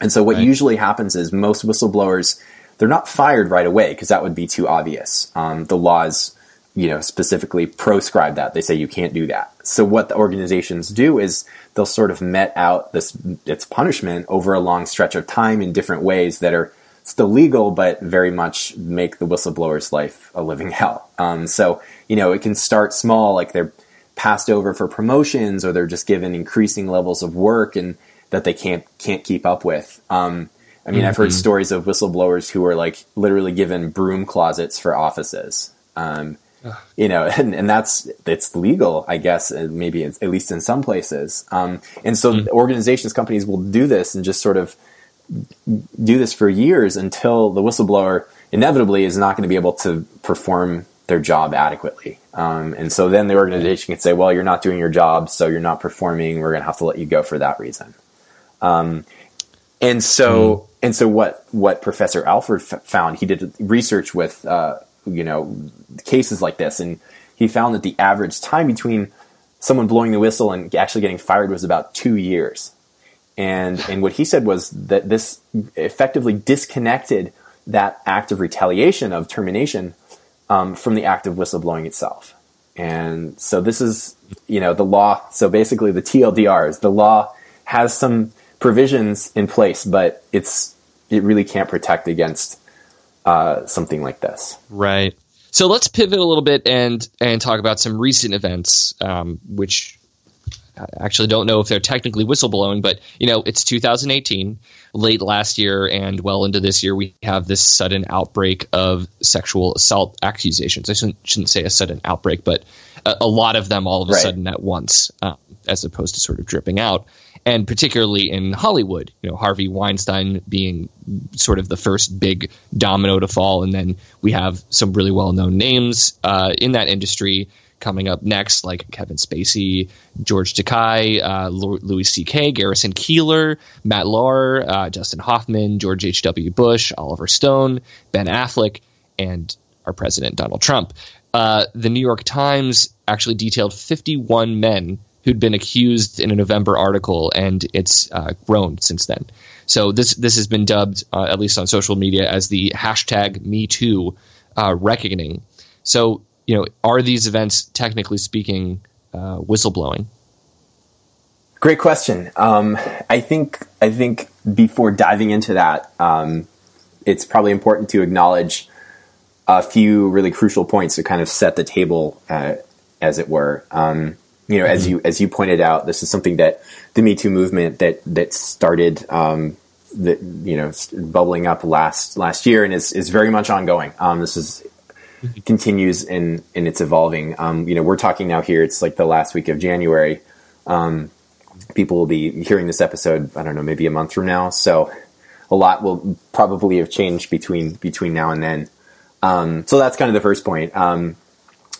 and so what right. usually happens is most whistleblowers they're not fired right away because that would be too obvious. Um, the laws you know, specifically proscribe that. They say you can't do that. So what the organizations do is they'll sort of met out this its punishment over a long stretch of time in different ways that are still legal, but very much make the whistleblower's life a living hell. Um, so you know, it can start small, like they're passed over for promotions, or they're just given increasing levels of work and that they can't can't keep up with. Um, I mean, mm-hmm. I've heard mm-hmm. stories of whistleblowers who are like literally given broom closets for offices. Um, you know, and, and that's it's legal, I guess, maybe at least in some places. Um, and so mm-hmm. organizations, companies will do this and just sort of do this for years until the whistleblower inevitably is not going to be able to perform their job adequately. Um, and so then the organization can say, well, you're not doing your job, so you're not performing. We're going to have to let you go for that reason. Um, and so, mm. and so what, what Professor Alford f- found, he did research with, uh, you know, cases like this, and he found that the average time between someone blowing the whistle and actually getting fired was about two years. And, and what he said was that this effectively disconnected that act of retaliation, of termination, um, from the act of whistleblowing itself. And so this is, you know, the law. So basically, the TLDR is the law has some provisions in place, but it's it really can't protect against uh, something like this. Right. So let's pivot a little bit and and talk about some recent events, um, which actually don't know if they're technically whistleblowing, but you know, it's 2018, late last year and well into this year, we have this sudden outbreak of sexual assault accusations. I shouldn't, shouldn't say a sudden outbreak, but a, a, lot of them all of a right. sudden at once, um, as opposed to sort of dripping out. And particularly in Hollywood, you know, Harvey Weinstein being sort of the first big domino to fall, and then we have some really well-known names uh, in that industry coming up next, like Kevin Spacey, George Takei, uh, Louis C.K., Garrison Keillor, Matt Lauer, uh, Dustin Hoffman, George H.W. Bush, Oliver Stone, Ben Affleck, and our president, Donald Trump. Uh, the New York Times actually detailed 51 men who'd been accused in a November article, and it's uh, grown since then. So this this has been dubbed, uh, at least on social media, as the hashtag Me Too uh, reckoning. So you know, are these events technically speaking uh, whistleblowing? Great question. Um, I think I think before diving into that, um, it's probably important to acknowledge a few really crucial points to kind of set the table, uh, as it were. Um, you know, mm-hmm. as you as you pointed out, this is something that the Me Too movement that that started, um, that you know, bubbling up last last year and is is very much ongoing. Um, this is continues in in its evolving. Um, you know, we're talking now here. It's like the last week of January. Um, people will be hearing this episode. I don't know, maybe a month from now. So a lot will probably have changed between between now and then. Um, so that's kind of the first point. Um,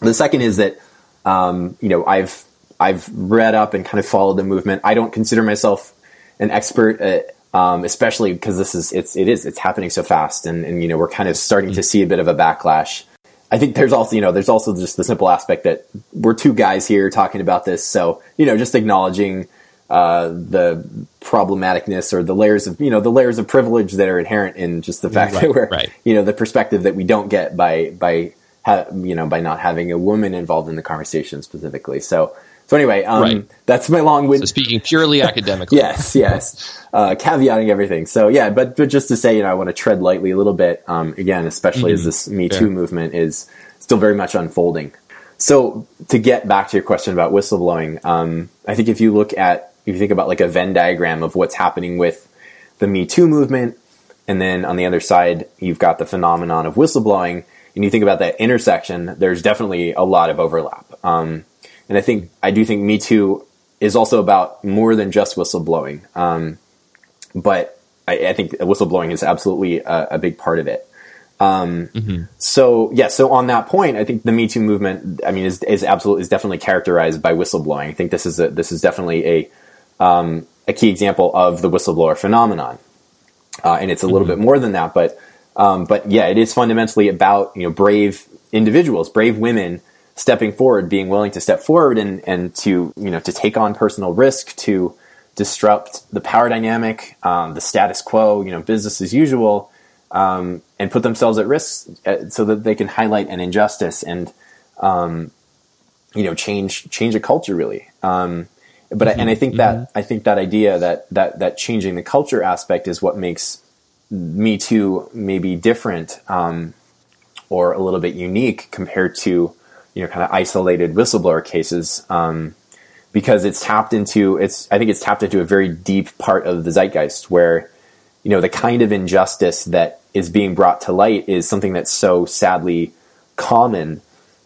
the second is that um, you know I've I've read up and kind of followed the movement. I don't consider myself an expert at, um, especially because this is it's it is it's happening so fast, and, and you know we're kind of starting to see a bit of a backlash I think there's also, you know, there's also just the simple aspect that we're two guys here talking about this. So, you know, just acknowledging uh, the problematicness or the layers of, you know, the layers of privilege that are inherent in just the fact right, that we're, right. you know, the perspective that we don't get by, by, ha- you know, by not having a woman involved in the conversation specifically. So, so anyway, um, right. that's my long wind. So speaking purely academically. yes, yes. Uh, caveating everything. So yeah, but, but just to say, you know, I want to tread lightly a little bit. Um, again, especially mm-hmm. as this Me Too yeah. movement is still very much unfolding. So to get back to your question about whistleblowing, um, I think if you look at, if you think about like a Venn diagram of what's happening with the Me Too movement, and then on the other side, you've got the phenomenon of whistleblowing, and you think about that intersection, there's definitely a lot of overlap. Um, and I think I do think Me Too is also about more than just whistleblowing. Um, but I, I, think whistleblowing is absolutely a, a big part of it. Um, mm-hmm. So yeah, so on that point, I think the Me Too movement, I mean, is is absolutely is definitely characterized by whistleblowing. I think this is a, this is definitely a um, a key example of the whistleblower phenomenon, uh, and it's a little mm-hmm. bit more than that. But um, but yeah, it is fundamentally about you know brave individuals, brave women stepping forward, being willing to step forward and, and to, you know, to take on personal risk, to disrupt the power dynamic, um, the status quo, you know, business as usual, um, and put themselves at risk uh, so that they can highlight an injustice and, um, you know, change change a culture really. Um, but mm-hmm. I, and I think mm-hmm. that I think that idea that that that changing the culture aspect is what makes Me Too maybe different um, or a little bit unique compared to you know kind of isolated whistleblower cases um, because it's tapped into it's I think it's tapped into a very deep part of the zeitgeist where you know the kind of injustice that is being brought to light is something that's so sadly common.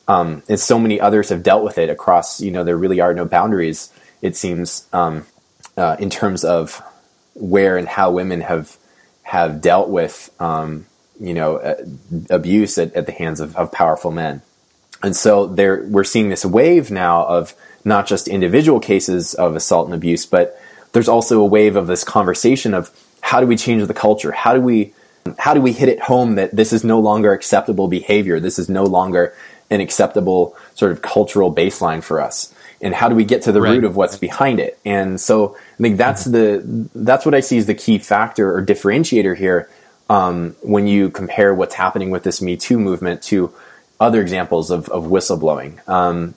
Um, and so many others have dealt with it across you know there really are no boundaries it seems um, uh, in terms of where and how women have have dealt with um, you know uh, abuse at, at, the hands of, of, powerful men and so there we're seeing this wave now of not just individual cases of assault and abuse but there's also a wave of this conversation of how do we change the culture? How do we how do we hit it home that this is no longer acceptable behavior? This is no longer an acceptable sort of cultural baseline for us. And how do we get to the right. root of what's behind it? And so i think that's the that's what i see as the key factor or differentiator here um, when you compare what's happening with this me too movement to other examples of, of whistleblowing um,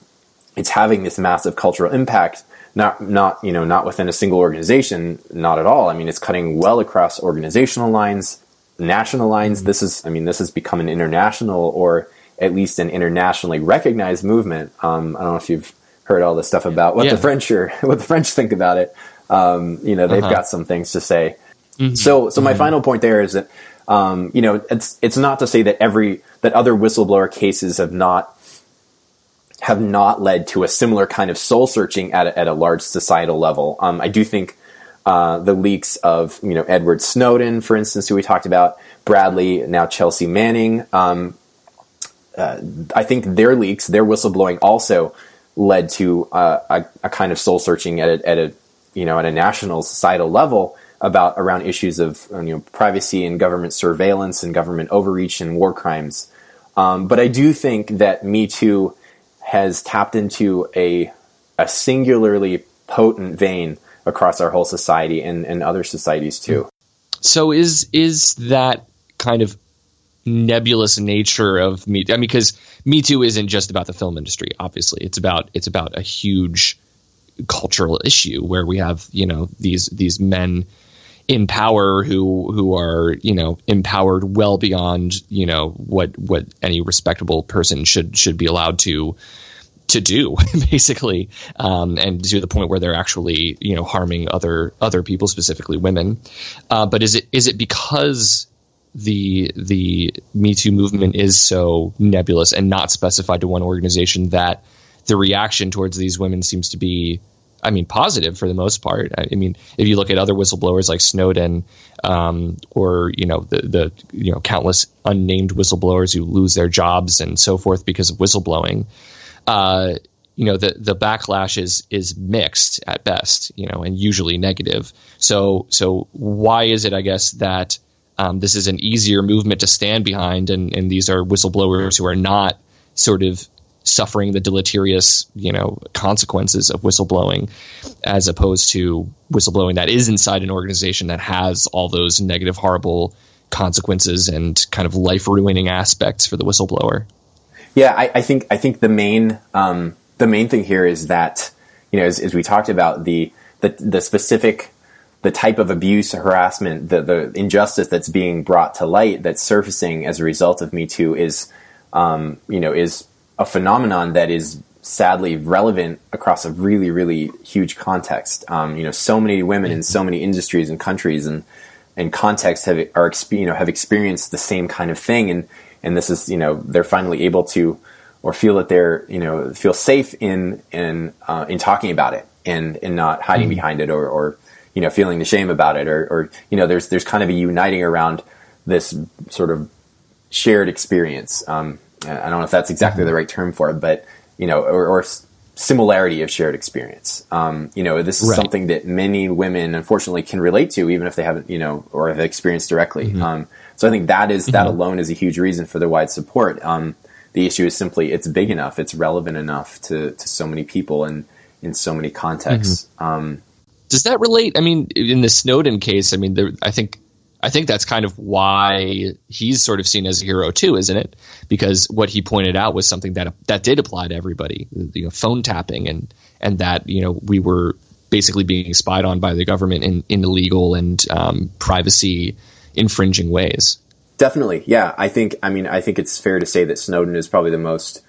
it's having this massive cultural impact not not you know not within a single organization not at all i mean it's cutting well across organizational lines national lines mm-hmm. this is i mean this has become an international or at least an internationally recognized movement um, i don't know if you've heard all this stuff about what yeah. the French are, what the French think about it. Um, you know, they've uh-huh. got some things to say. Mm-hmm. So, so my mm-hmm. final point there is that, um, you know, it's it's not to say that every that other whistleblower cases have not have not led to a similar kind of soul searching at a, at a large societal level. Um, I do think uh, the leaks of you know Edward Snowden, for instance, who we talked about, Bradley, now Chelsea Manning. Um, uh, I think their leaks, their whistleblowing, also led to uh, a, a, kind of soul searching at a, at a you know at a national societal level about around issues of you know privacy and government surveillance and government overreach and war crimes. Um, but I do think that Me Too has tapped into a a singularly potent vein across our whole society and, and other societies too. So is is that kind of nebulous nature of me. I mean, because Me Too isn't just about the film industry. Obviously, it's about it's about a huge cultural issue where we have you know these these men in power who who are you know empowered well beyond you know what what any respectable person should should be allowed to to do basically um, and to the point where they're actually you know harming other other people specifically women. Uh, but is it is it because the the Me Too movement is so nebulous and not specified to one organization that the reaction towards these women seems to be, I mean, positive for the most part. I, mean, if you look at other whistleblowers like Snowden, um, or you know the the you know countless unnamed whistleblowers who lose their jobs and so forth because of whistleblowing. Uh, you know the the backlash is is mixed at best, you know, and usually negative. So so why is it, I guess, that um, this is an easier movement to stand behind, and, and these are whistleblowers who are not sort of suffering the deleterious, you know, consequences of whistleblowing, as opposed to whistleblowing that is inside an organization that has all those negative, horrible consequences and kind of life ruining aspects for the whistleblower. Yeah, I, I think I think the main um, the main thing here is that you know as, as we talked about the the, the specific the type of abuse, harassment, the, the injustice that's being brought to light, that's surfacing as a result of Me Too, is um, you know is a phenomenon that is sadly relevant across a really really huge context. Um, you know, so many women in so many industries and countries and and contexts have are you know have experienced the same kind of thing, and and this is you know they're finally able to or feel that they're you know feel safe in in uh, in talking about it and and not hiding mm-hmm. behind it or, or you know, feeling the shame about it, or, or you know, there's there's kind of a uniting around this sort of shared experience. Um, I don't know if that's exactly the right term for it, but you know, or, or similarity of shared experience. Um, you know, this is right. something that many women, unfortunately, can relate to, even if they haven't, you know, or have experienced directly. Mm-hmm. Um, so I think that is, that mm-hmm. alone is a huge reason for the wide support. Um, the issue is simply it's big enough, it's relevant enough to, to so many people and in so many contexts. Mm-hmm. Um, does that relate? I mean, in the Snowden case, I mean, there, I think I think that's kind of why he's sort of seen as a hero too, isn't it? Because what he pointed out was something that that did apply to everybody, you know, phone tapping and and that you know we were basically being spied on by the government in, in illegal and um, privacy infringing ways. Definitely, yeah. I think. I mean, I think it's fair to say that Snowden is probably the most.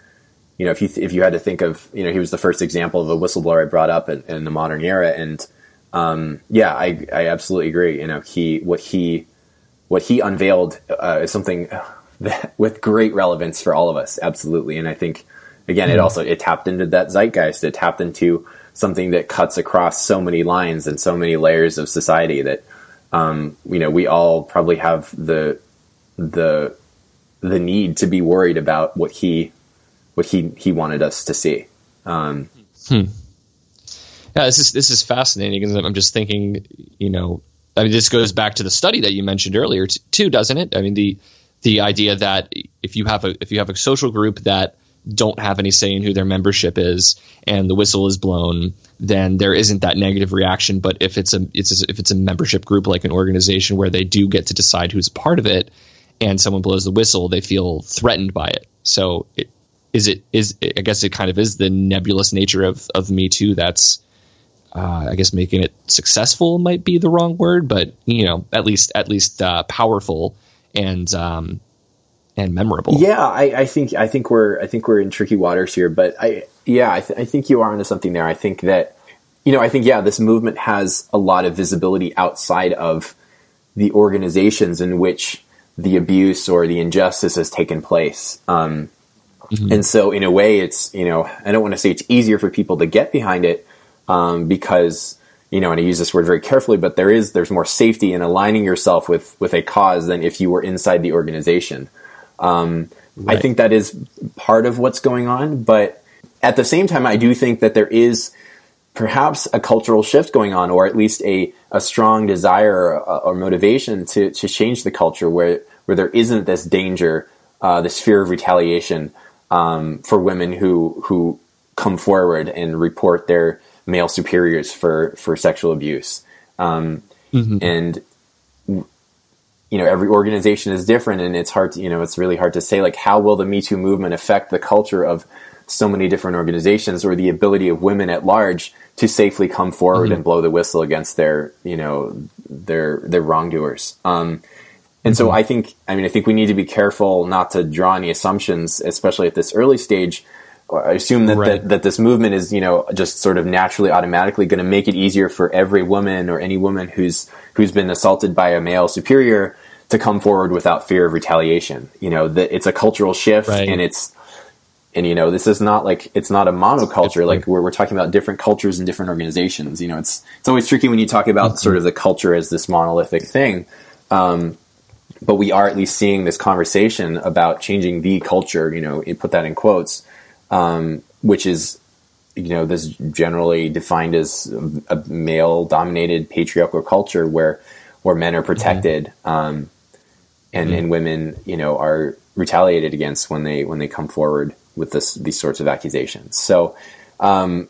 You know, if you if you had to think of, you know, he was the first example of a whistleblower I brought up in, in the modern era, and um, yeah, I I absolutely agree. You know, he what he what he unveiled uh, is something that, with great relevance for all of us, absolutely. And I think again, it also it tapped into that zeitgeist. It tapped into something that cuts across so many lines and so many layers of society that um, you know we all probably have the the the need to be worried about what he what he he wanted us to see. Um, hmm. Yeah, this is this is fascinating because I'm just thinking, you know, I mean, this goes back to the study that you mentioned earlier too, doesn't it? I mean, the the idea that if you have a if you have a social group that don't have any say in who their membership is and the whistle is blown then there isn't that negative reaction but if it's a it's a, if it's a membership group like an organization where they do get to decide who's part of it and someone blows the whistle, they feel threatened by it. So it, is it is I guess it kind of is the nebulous nature of of Me Too that's uh, I guess making it successful might be the wrong word, but you know at least at least uh, powerful and um, and memorable. Yeah, I, I, think I think we're I think we're in tricky waters here, but I yeah I, th- I think you are onto something there. I think that you know I think yeah this movement has a lot of visibility outside of the organizations in which the abuse or the injustice has taken place. Um, mm-hmm. And so, in a way, it's you know I don't want to say it's easier for people to get behind it um, because you know, and I use this word very carefully, but there is there's more safety in aligning yourself with with a cause than if you were inside the organization. Um, right. I think that is part of what's going on, but at the same time, I do think that there is perhaps a cultural shift going on, or at least a, a strong desire or, or motivation to, to change the culture where, where there isn't this danger, uh, this fear of retaliation um, for women who, who come forward and report their male superiors for, for sexual abuse. Um, mm-hmm. And you know every organization is different and it's hard to you know it's really hard to say like how will the me too movement affect the culture of so many different organizations or the ability of women at large to safely come forward mm-hmm. and blow the whistle against their you know their their wrongdoers. Um, and mm-hmm. so I think I mean I think we need to be careful not to draw any assumptions, especially at this early stage. I assume that, right. that, that this movement is, you know, just sort of naturally, automatically going to make it easier for every woman or any woman who's who's been assaulted by a male superior to come forward without fear of retaliation. You know, that it's a cultural shift, right. and it's and you know this is not like it's not a monoculture like we're, we're talking about different cultures and different organizations you know it's it's always tricky when you talk about mm-hmm. sort of the culture as this monolithic thing um, but we are at least seeing this conversation about changing the culture you know you put that in quotes um, which is you know this generally defined as a male dominated patriarchal culture where where men are protected mm-hmm. um, and mm-hmm. and women you know are retaliated against when they when they come forward with this these sorts of accusations. So, um,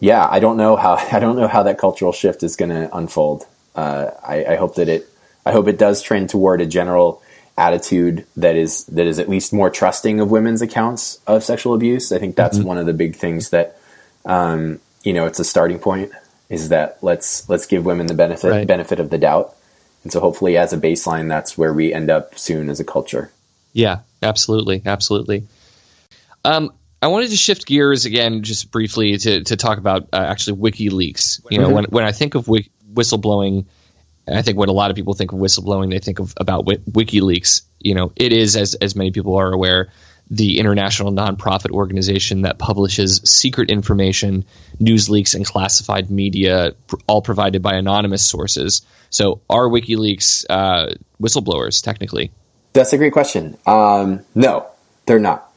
yeah, I don't know how I don't know how that cultural shift is going to unfold. Uh, I, I, hope that it I hope it does trend toward a general attitude that is that is at least more trusting of women's accounts of sexual abuse. I think that's mm-hmm. one of the big things that um, you know it's a starting point is that let's let's give women the benefit right. benefit of the doubt. And so hopefully as a baseline that's where we end up soon as a culture. Yeah, absolutely, absolutely. Um, I wanted to shift gears again, just briefly, to, to talk about uh, actually WikiLeaks. You know, mm-hmm. when when I think of whi- whistleblowing, I think what a lot of people think of whistleblowing, they think of about WikiLeaks. You know, it is as as many people are aware, the international nonprofit organization that publishes secret information, news leaks, and classified media, all provided by anonymous sources. So, are WikiLeaks uh, whistleblowers technically? That's a great question. Um, no, they're not.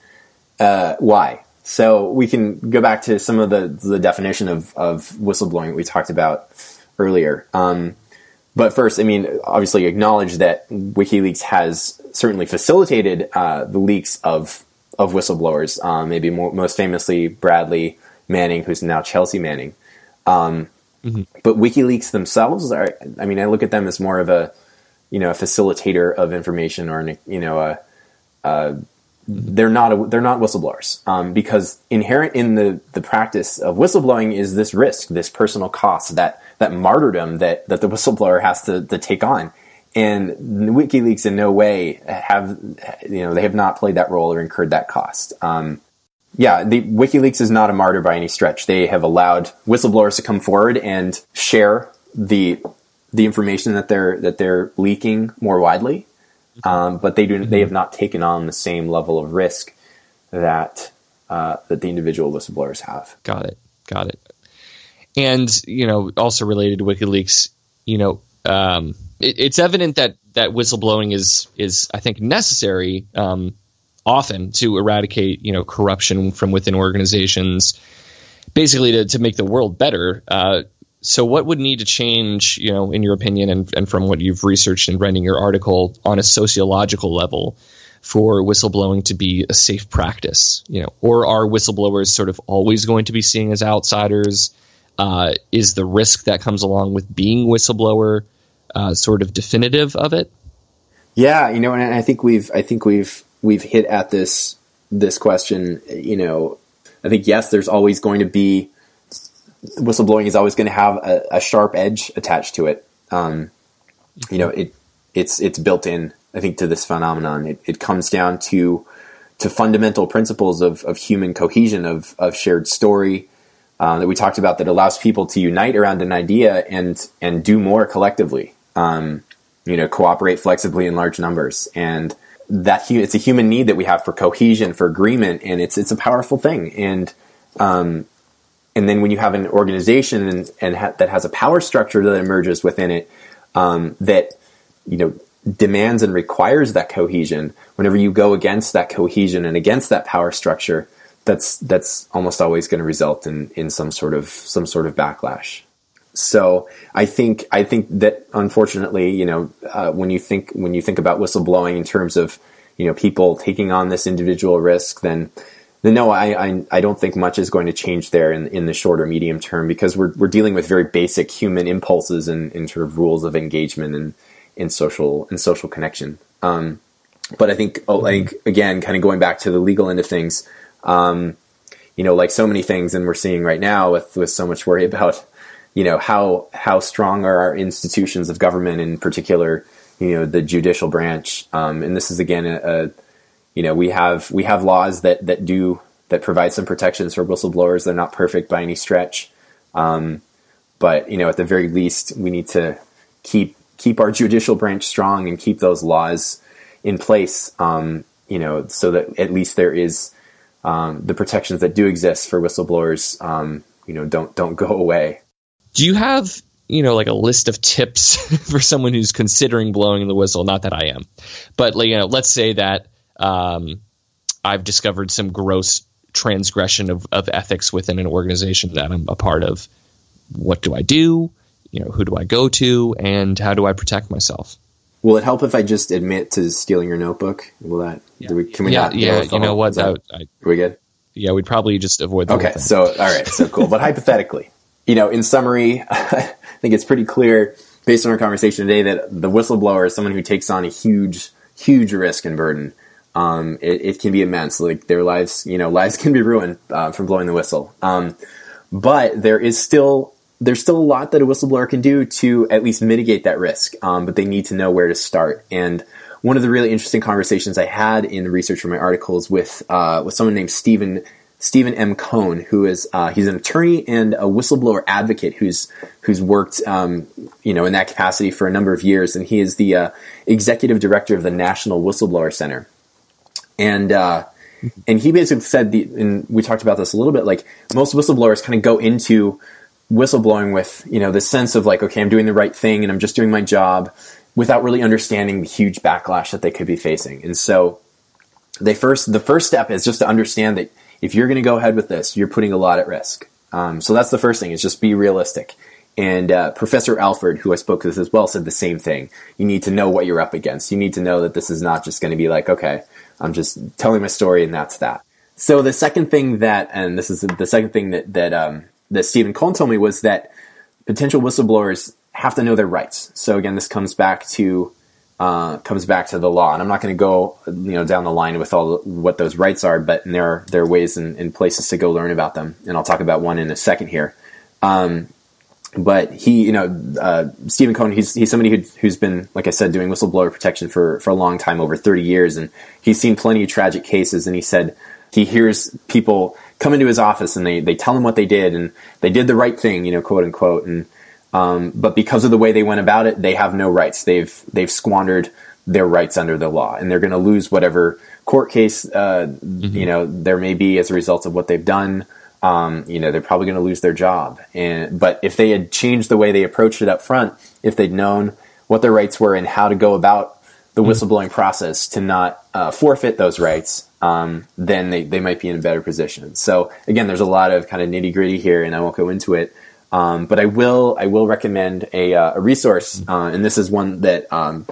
Uh, why? So we can go back to some of the, the definition of, of whistleblowing we talked about earlier. Um, but first, I mean, obviously acknowledge that WikiLeaks has certainly facilitated uh, the leaks of of whistleblowers. Um, maybe more, most famously Bradley Manning, who's now Chelsea Manning. Um, mm-hmm. But WikiLeaks themselves are, I mean, I look at them as more of a you know a facilitator of information or an, you know a, a they're not a, they're not whistleblowers um, because inherent in the the practice of whistleblowing is this risk, this personal cost, that that martyrdom that that the whistleblower has to, to take on. And WikiLeaks in no way have you know they have not played that role or incurred that cost. Um, yeah, the WikiLeaks is not a martyr by any stretch. They have allowed whistleblowers to come forward and share the the information that they're that they're leaking more widely, um, but they do they have not taken on the same level of risk that uh, that the individual whistleblowers have. Got it. Got it. And you know, also related to WikiLeaks, you know, um, it, it's evident that that whistleblowing is is I think necessary um, often to eradicate you know corruption from within organizations, basically to to make the world better. Uh, so what would need to change, you know, in your opinion, and, and from what you've researched and writing your article on a sociological level, for whistleblowing to be a safe practice, you know, or are whistleblowers sort of always going to be seen as outsiders? Uh, is the risk that comes along with being whistleblower uh, sort of definitive of it? Yeah, you know, and I think we've I think we've we've hit at this this question. You know, I think yes, there's always going to be whistleblowing is always going to have a, a, sharp edge attached to it. Um, you know, it it's it's built in. I think to this phenomenon, it, it comes down to to fundamental principles of, of human cohesion, of of shared story uh, that we talked about, that allows people to unite around an idea and and do more collectively. Um, you know, cooperate flexibly in large numbers, and that it's a human need that we have for cohesion, for agreement, and it's it's a powerful thing. And um, and then when you have an organization and, and ha- that has a power structure that emerges within it um, that you know demands and requires that cohesion whenever you go against that cohesion and against that power structure that's that's almost always going to result in in some sort of some sort of backlash so I think I think that unfortunately, you know, uh, when you think when you think about whistleblowing in terms of you know people taking on this individual risk, then then no, I, I, I don't think much is going to change there in in the short or medium term because we're we're dealing with very basic human impulses and, and sort of rules of engagement and in social and social connection. Um, but I think oh, I think again, kind of going back to the legal end of things, um, you know, like so many things, and we're seeing right now with with so much worry about, you know, how how strong are our institutions of government, in particular, you know, the judicial branch, um, and this is again a, a you know, we have we have laws that that do that provide some protections for whistleblowers. They're not perfect by any stretch, um, but you know, at the very least, we need to keep keep our judicial branch strong and keep those laws in place. Um, you know, so that at least there is um, the protections that do exist for whistleblowers. Um, you know, don't don't go away. Do you have you know like a list of tips for someone who's considering blowing the whistle? Not that I am, but like, you know, let's say that um, I've discovered some gross transgression of, of ethics within an organization that I'm a part of. What do I do? You know, who do I go to, and how do I protect myself? Will it help if I just admit to stealing your notebook? Will that? Yeah, we, can we yeah, yeah. You know what? That, I, are we good? Yeah, we'd probably just avoid. The okay, so all right, so cool. but hypothetically, you know, in summary, I think it's pretty clear based on our conversation today that the whistleblower is someone who takes on a huge, huge risk and burden um, it, it, can be immense. Like their lives, you know, lives can be ruined uh, from blowing the whistle. Um, but there is still there's still a lot that a whistleblower can do to at least mitigate that risk. Um, but they need to know where to start. And one of the really interesting conversations I had in research for my articles with uh, with someone named Stephen Stephen M. Kohn, who is uh, he's an attorney and a whistleblower advocate who's who's worked um, you know in that capacity for a number of years, and he is the uh, executive director of the National Whistleblower Center and uh, and he basically said the and we talked about this a little bit like most whistleblowers kind of go into whistleblowing with you know the sense of like okay i'm doing the right thing and i'm just doing my job without really understanding the huge backlash that they could be facing and so they first the first step is just to understand that if you're going to go ahead with this you're putting a lot at risk um, so that's the first thing is just be realistic and uh, Professor Alford, who I spoke with as well, said the same thing. You need to know what you're up against. You need to know that this is not just going to be like, okay, I'm just telling my story and that's that. So the second thing that, and this is the second thing that that um, that Stephen Kohn told me was that potential whistleblowers have to know their rights. So again, this comes back to uh, comes back to the law. And I'm not going to go, you know, down the line with all what those rights are, but there are there are ways and, and, places to go learn about them. And I'll talk about one in a second here. Um, but he, you know, uh, Stephen Kohn, he's he's somebody who, who's been, like I said, doing whistleblower protection for for a long time, over 30 years, and he's seen plenty of tragic cases. And he said he hears people come into his office and they they tell him what they did and they did the right thing, you know, quote unquote, and um, but because of the way they went about it, they have no rights. They've they've squandered their rights under the law, and they're going to lose whatever court case uh, mm-hmm. you know there may be as a result of what they've done. Um, you know, they're probably going to lose their job. And but if they had changed the way they approached it up front, if they'd known what their rights were and how to go about the mm-hmm. whistleblowing process to not uh, forfeit those rights, um, then they, they might be in a better position. So again, there's a lot of kind of nitty gritty here, and I won't go into it. Um, but I will I will recommend a, uh, a resource, uh, and this is one that um,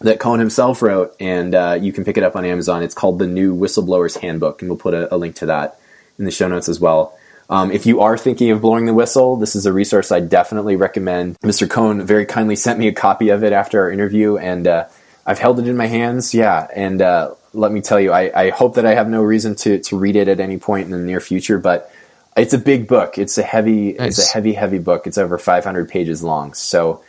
that Kohn himself wrote, and uh, you can pick it up on Amazon. It's called the New Whistleblower's Handbook, and we'll put a, a link to that in the show notes as well. Um, if you are thinking of blowing the whistle, this is a resource I definitely recommend. Mr. Kohn very kindly sent me a copy of it after our interview, and uh, I've held it in my hands. Yeah, and uh, let me tell you, I, I, hope that I have no reason to to read it at any point in the near future, but it's a big book. It's a heavy. Nice. It's a heavy, heavy book. It's over 500 pages long. So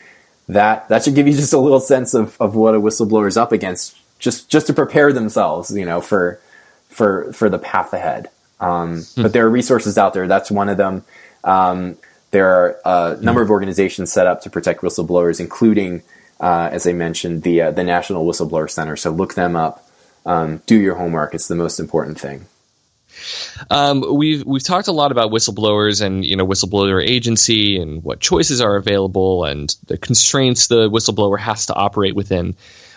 that that should give you just a little sense of, of what a whistleblower is up against, just just to prepare themselves, you know, for for for the path ahead. Um, hmm. But there are resources out there. That's one of them. Um, there are a number hmm. of organizations set up to protect whistleblowers, including, uh, as I mentioned, the uh, the National Whistleblower Center. So look them up. Um, do your homework. It's the most important thing. Um, we've we've talked a lot about whistleblowers and you know whistleblower agency and what choices are available and the constraints the whistleblower has to operate within.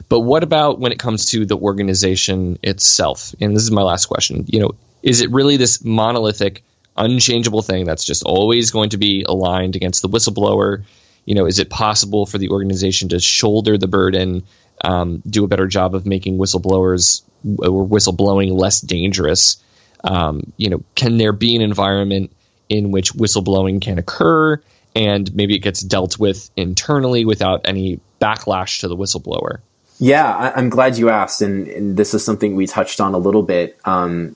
But what about when it comes to the organization itself? And this is my last question. You know, is it really this monolithic, unchangeable thing that's just always going to be aligned against the whistleblower? You know, is it possible for the organization to shoulder the burden, um, do a better job of making whistleblowers or whistleblowing less dangerous? Um, you know, can there be an environment in which whistleblowing can occur and maybe it gets dealt with internally without any backlash to the whistleblower? Yeah, I, am glad you asked, and, and, this is something we touched on a little bit. Um,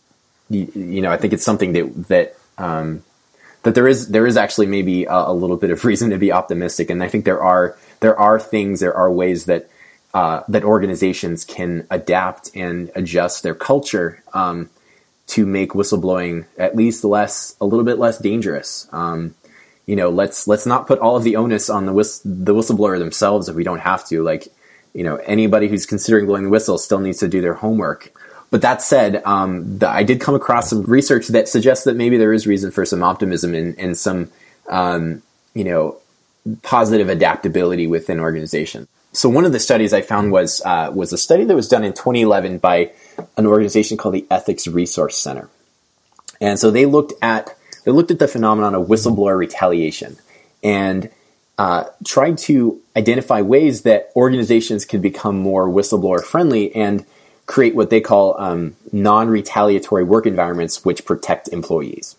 you, you, know, I think it's something that that um, that there is there is actually maybe a, a, little bit of reason to be optimistic, and I think there are there are things, there are ways that uh, that organizations can adapt and adjust their culture um, to make whistleblowing at least less, a little bit less dangerous. Um, you know, let's let's not put all of the onus on the whist- the whistleblower themselves if we don't have to. Like, you know, anybody who's considering blowing the whistle still needs to do their homework. But that said, um, the, I did come across some research that suggests that maybe there is reason for some optimism and, and some, um, you know, positive adaptability within organizations. So one of the studies I found was uh, was a study that was done in 2011 by an organization called the Ethics Resource Center. And so they looked at they looked at the phenomenon of whistleblower retaliation and uh, tried to identify ways that organizations could become more whistleblower friendly and create what they call um, non-retaliatory work environments which protect employees.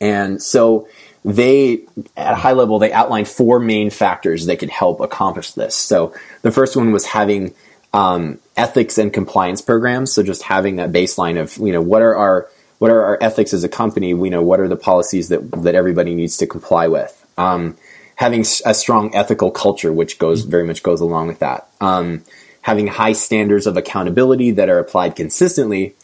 And so they, at a high level, they outlined four main factors that could help accomplish this. So the first one was having um, ethics and compliance programs. So just having that baseline of you know what are our what are our ethics as a company? We know what are the policies that that everybody needs to comply with. Um, having a strong ethical culture, which goes very much goes along with that. Um, having high standards of accountability that are applied consistently,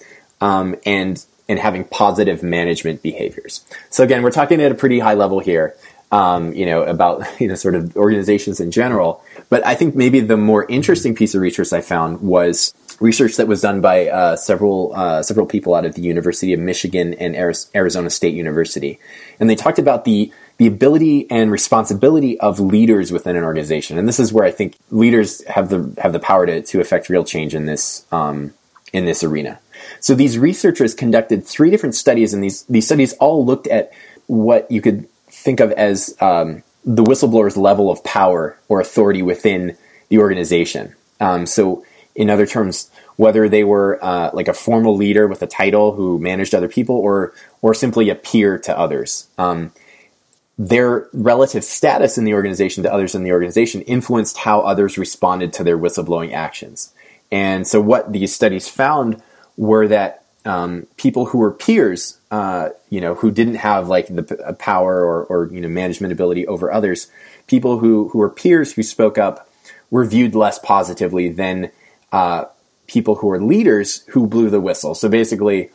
um, and and having positive management behaviors. So again, we're talking at a pretty high level here um, you know, about you know sort of organizations in general. But I think maybe the more interesting piece of research I found was research that was done by uh, several uh, several people out of the University of Michigan and Arizona State University, and they talked about the the ability and responsibility of leaders within an organization. And this is where I think leaders have the have the power to to affect real change in this um, in this arena. So these researchers conducted three different studies, and these these studies all looked at what you could think of as um, the whistleblower's level of power or authority within the organization. Um, so, in other terms, whether they were uh, like a formal leader with a title who managed other people, or or simply a peer to others. Um, their relative status in the organization to others in the organization influenced how others responded to their whistleblowing actions. And so, what these studies found were that um, people who were peers, uh, you know, who didn't have like the p- power or, or you know management ability over others, people who who were peers who spoke up were viewed less positively than uh, people who were leaders who blew the whistle. So basically,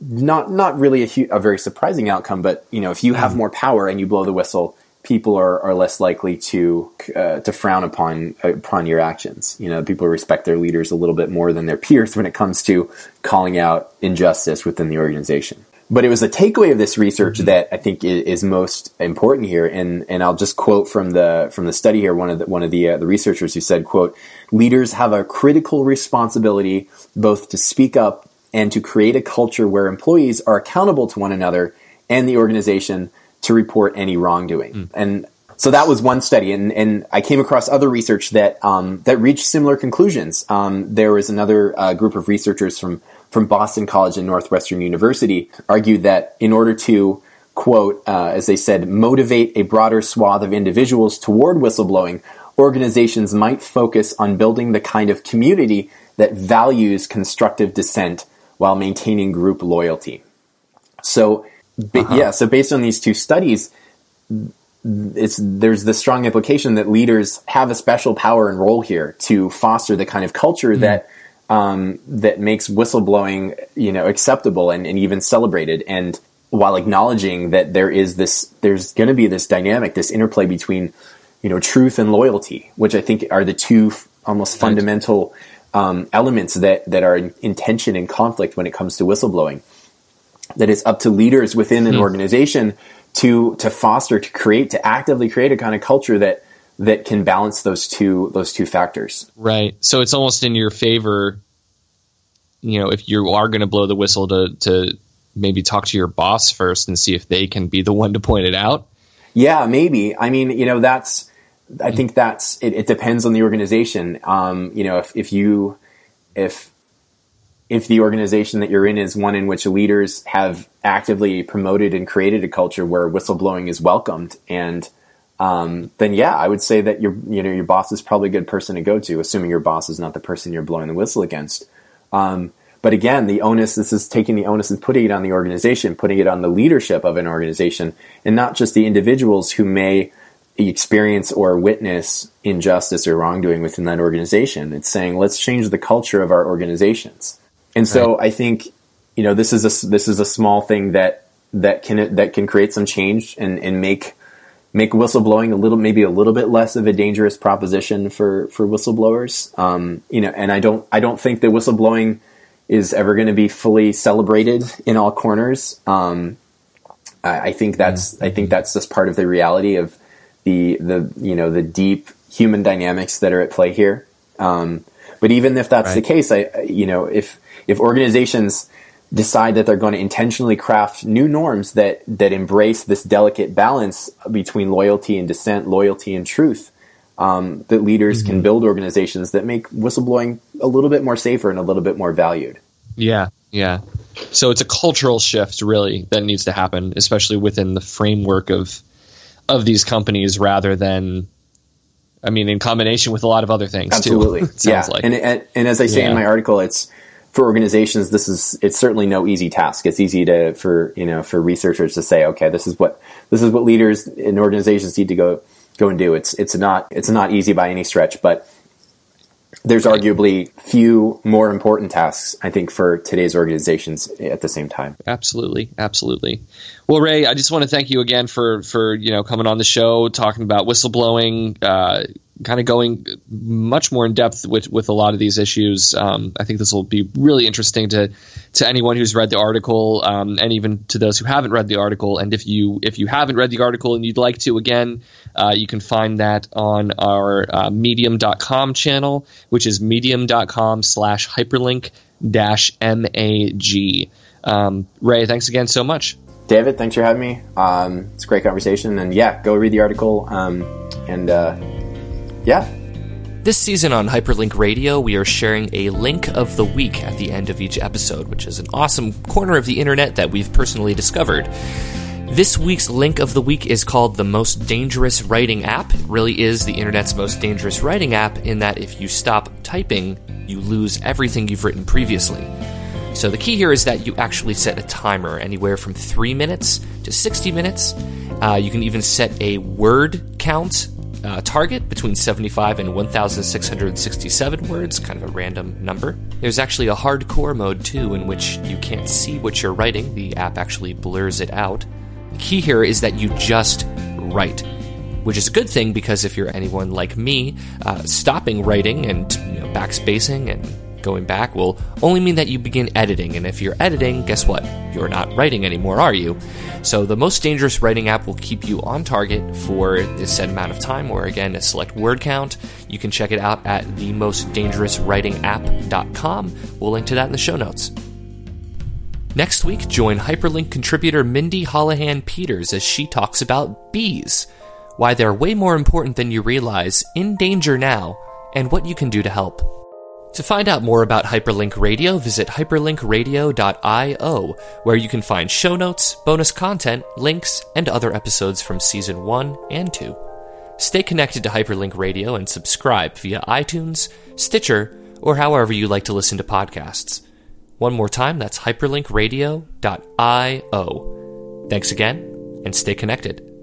not not really a, hu- a very surprising outcome, but you know, if you have mm. more power and you blow the whistle, people are, are less likely to uh, to frown upon upon your actions. You know, people respect their leaders a little bit more than their peers when it comes to calling out injustice within the organization. But it was the takeaway of this research mm-hmm. that I think is most important here, and and I'll just quote from the from the study here. One of the one of the uh, the researchers who said, "quote Leaders have a critical responsibility both to speak up and to create a culture where employees are accountable to one another and the organization to report any wrongdoing. Mm. And so that was one study, and, and I came across other research that um, that reached similar conclusions. Um, there was another uh, group of researchers from from Boston College and Northwestern University argued that in order to quote, uh, as they said, motivate a broader swath of individuals toward whistleblowing, organizations might focus on building the kind of community that values constructive dissent while maintaining group loyalty. So, uh-huh. yeah, so based on these two studies, it's there's the strong implication that leaders have a special power and role here to foster the kind of culture mm. that um, that makes whistleblowing, you know, acceptable and, and even celebrated. And while acknowledging that there is this, there's going to be this dynamic, this interplay between, you know, truth and loyalty, which I think are the two f- almost fundamental um, elements that that are in, in, tension and conflict when it comes to whistleblowing. That it's up to leaders within an hmm. organization to to foster, to create, to actively create a kind of culture that that can balance those two those two factors. Right. So it's almost in your favor. You know, if you are going to blow the whistle, to to maybe talk to your boss first and see if they can be the one to point it out. Yeah, maybe. I mean, you know, that's I think that's it, it depends on the organization. Um, you know, if, if you if if the organization that you're in is one in which leaders have actively promoted and created a culture where whistleblowing is welcomed and um, then yeah, I would say that your you know your boss is probably a good person to go to, assuming your boss is not the person you're blowing the whistle against. Um, but again, the onus this is taking the onus and putting it on the organization, putting it on the leadership of an organization, and not just the individuals who may experience or witness injustice or wrongdoing within that organization. It's saying let's change the culture of our organizations. And so right. I think you know this is a this is a small thing that that can that can create some change and and make make whistleblowing a little maybe a little bit less of a dangerous proposition for for whistleblowers. Um, you know, and I don't I don't think that whistleblowing is ever going to be fully celebrated in all corners. Um, I, I, think that's I think that's just part of the reality of the the you know the deep human dynamics that are at play here. Um, but even if that's right. the case, I you know if if organizations decide that they're going to intentionally craft new norms that that embrace this delicate balance between loyalty and dissent, loyalty and truth, um, that leaders mm-hmm. can build organizations that make whistleblowing a little bit more safer and a little bit more valued. Yeah, yeah. So it's a cultural shift, really, that needs to happen, especially within the framework of of these companies rather than I mean, in combination with a lot of other things. Absolutely, too, yeah. Like. And, and, and as I say yeah. in my article, it's for organizations. This is it's certainly no easy task. It's easy to for you know for researchers to say, okay, this is what this is what leaders in organizations need to go go and do. It's it's not it's not easy by any stretch, but there's arguably few more important tasks, I think, for today's organizations at the same time. Absolutely, absolutely. Well, Ray, I just want to thank you again for for you know coming on the show, talking about whistleblowing, uh, kind of going much more in depth with with a lot of these issues. Um, I think this will be really interesting to to anyone who's read the article, um, and even to those who haven't read the article. And if you if you haven't read the article and you'd like to, again, uh, you can find that on our uh, Medium.com channel, which is Medium.com slash hyperlink dash mag. Um, Ray, thanks again so much. David, thanks for having me. Um, it's a great conversation, and yeah, go read the article. Um, and uh, yeah. This season on Hyperlink Radio, we are sharing a link of the week at the end of each episode, which is an awesome corner of the internet that we've personally discovered. This week's link of the week is called the Most Dangerous Writing App. It really is the internet's most dangerous writing app in that if you stop typing, you lose everything you've written previously. So the key here is that you actually set a timer anywhere from 3 minutes to 60 minutes. Uh, you can even set a word count uh, target between 75 and 1,667 words, kind of a random number. There's actually a hardcore mode too, in which you can't see what you're writing, the app actually blurs it out. The key here is that you just write, which is a good thing because if you're anyone like me, uh, stopping writing and you know, backspacing and going back will only mean that you begin editing. And if you're editing, guess what? You're not writing anymore, are you? So the most dangerous writing app will keep you on target for this set amount of time, or again, a select word count. You can check it out at themostdangerouswritingapp.com. We'll link to that in the show notes. Next week, join Hyperlink contributor Mindy Holohan Peters as she talks about bees, why they're way more important than you realize, in danger now, and what you can do to help. To find out more about Hyperlink Radio, visit hyperlinkradio.io, where you can find show notes, bonus content, links, and other episodes from season 1 and 2. Stay connected to Hyperlink Radio and subscribe via iTunes, Stitcher, or however you like to listen to podcasts. One more time, that's hyperlinkradio.io. Thanks again, and stay connected.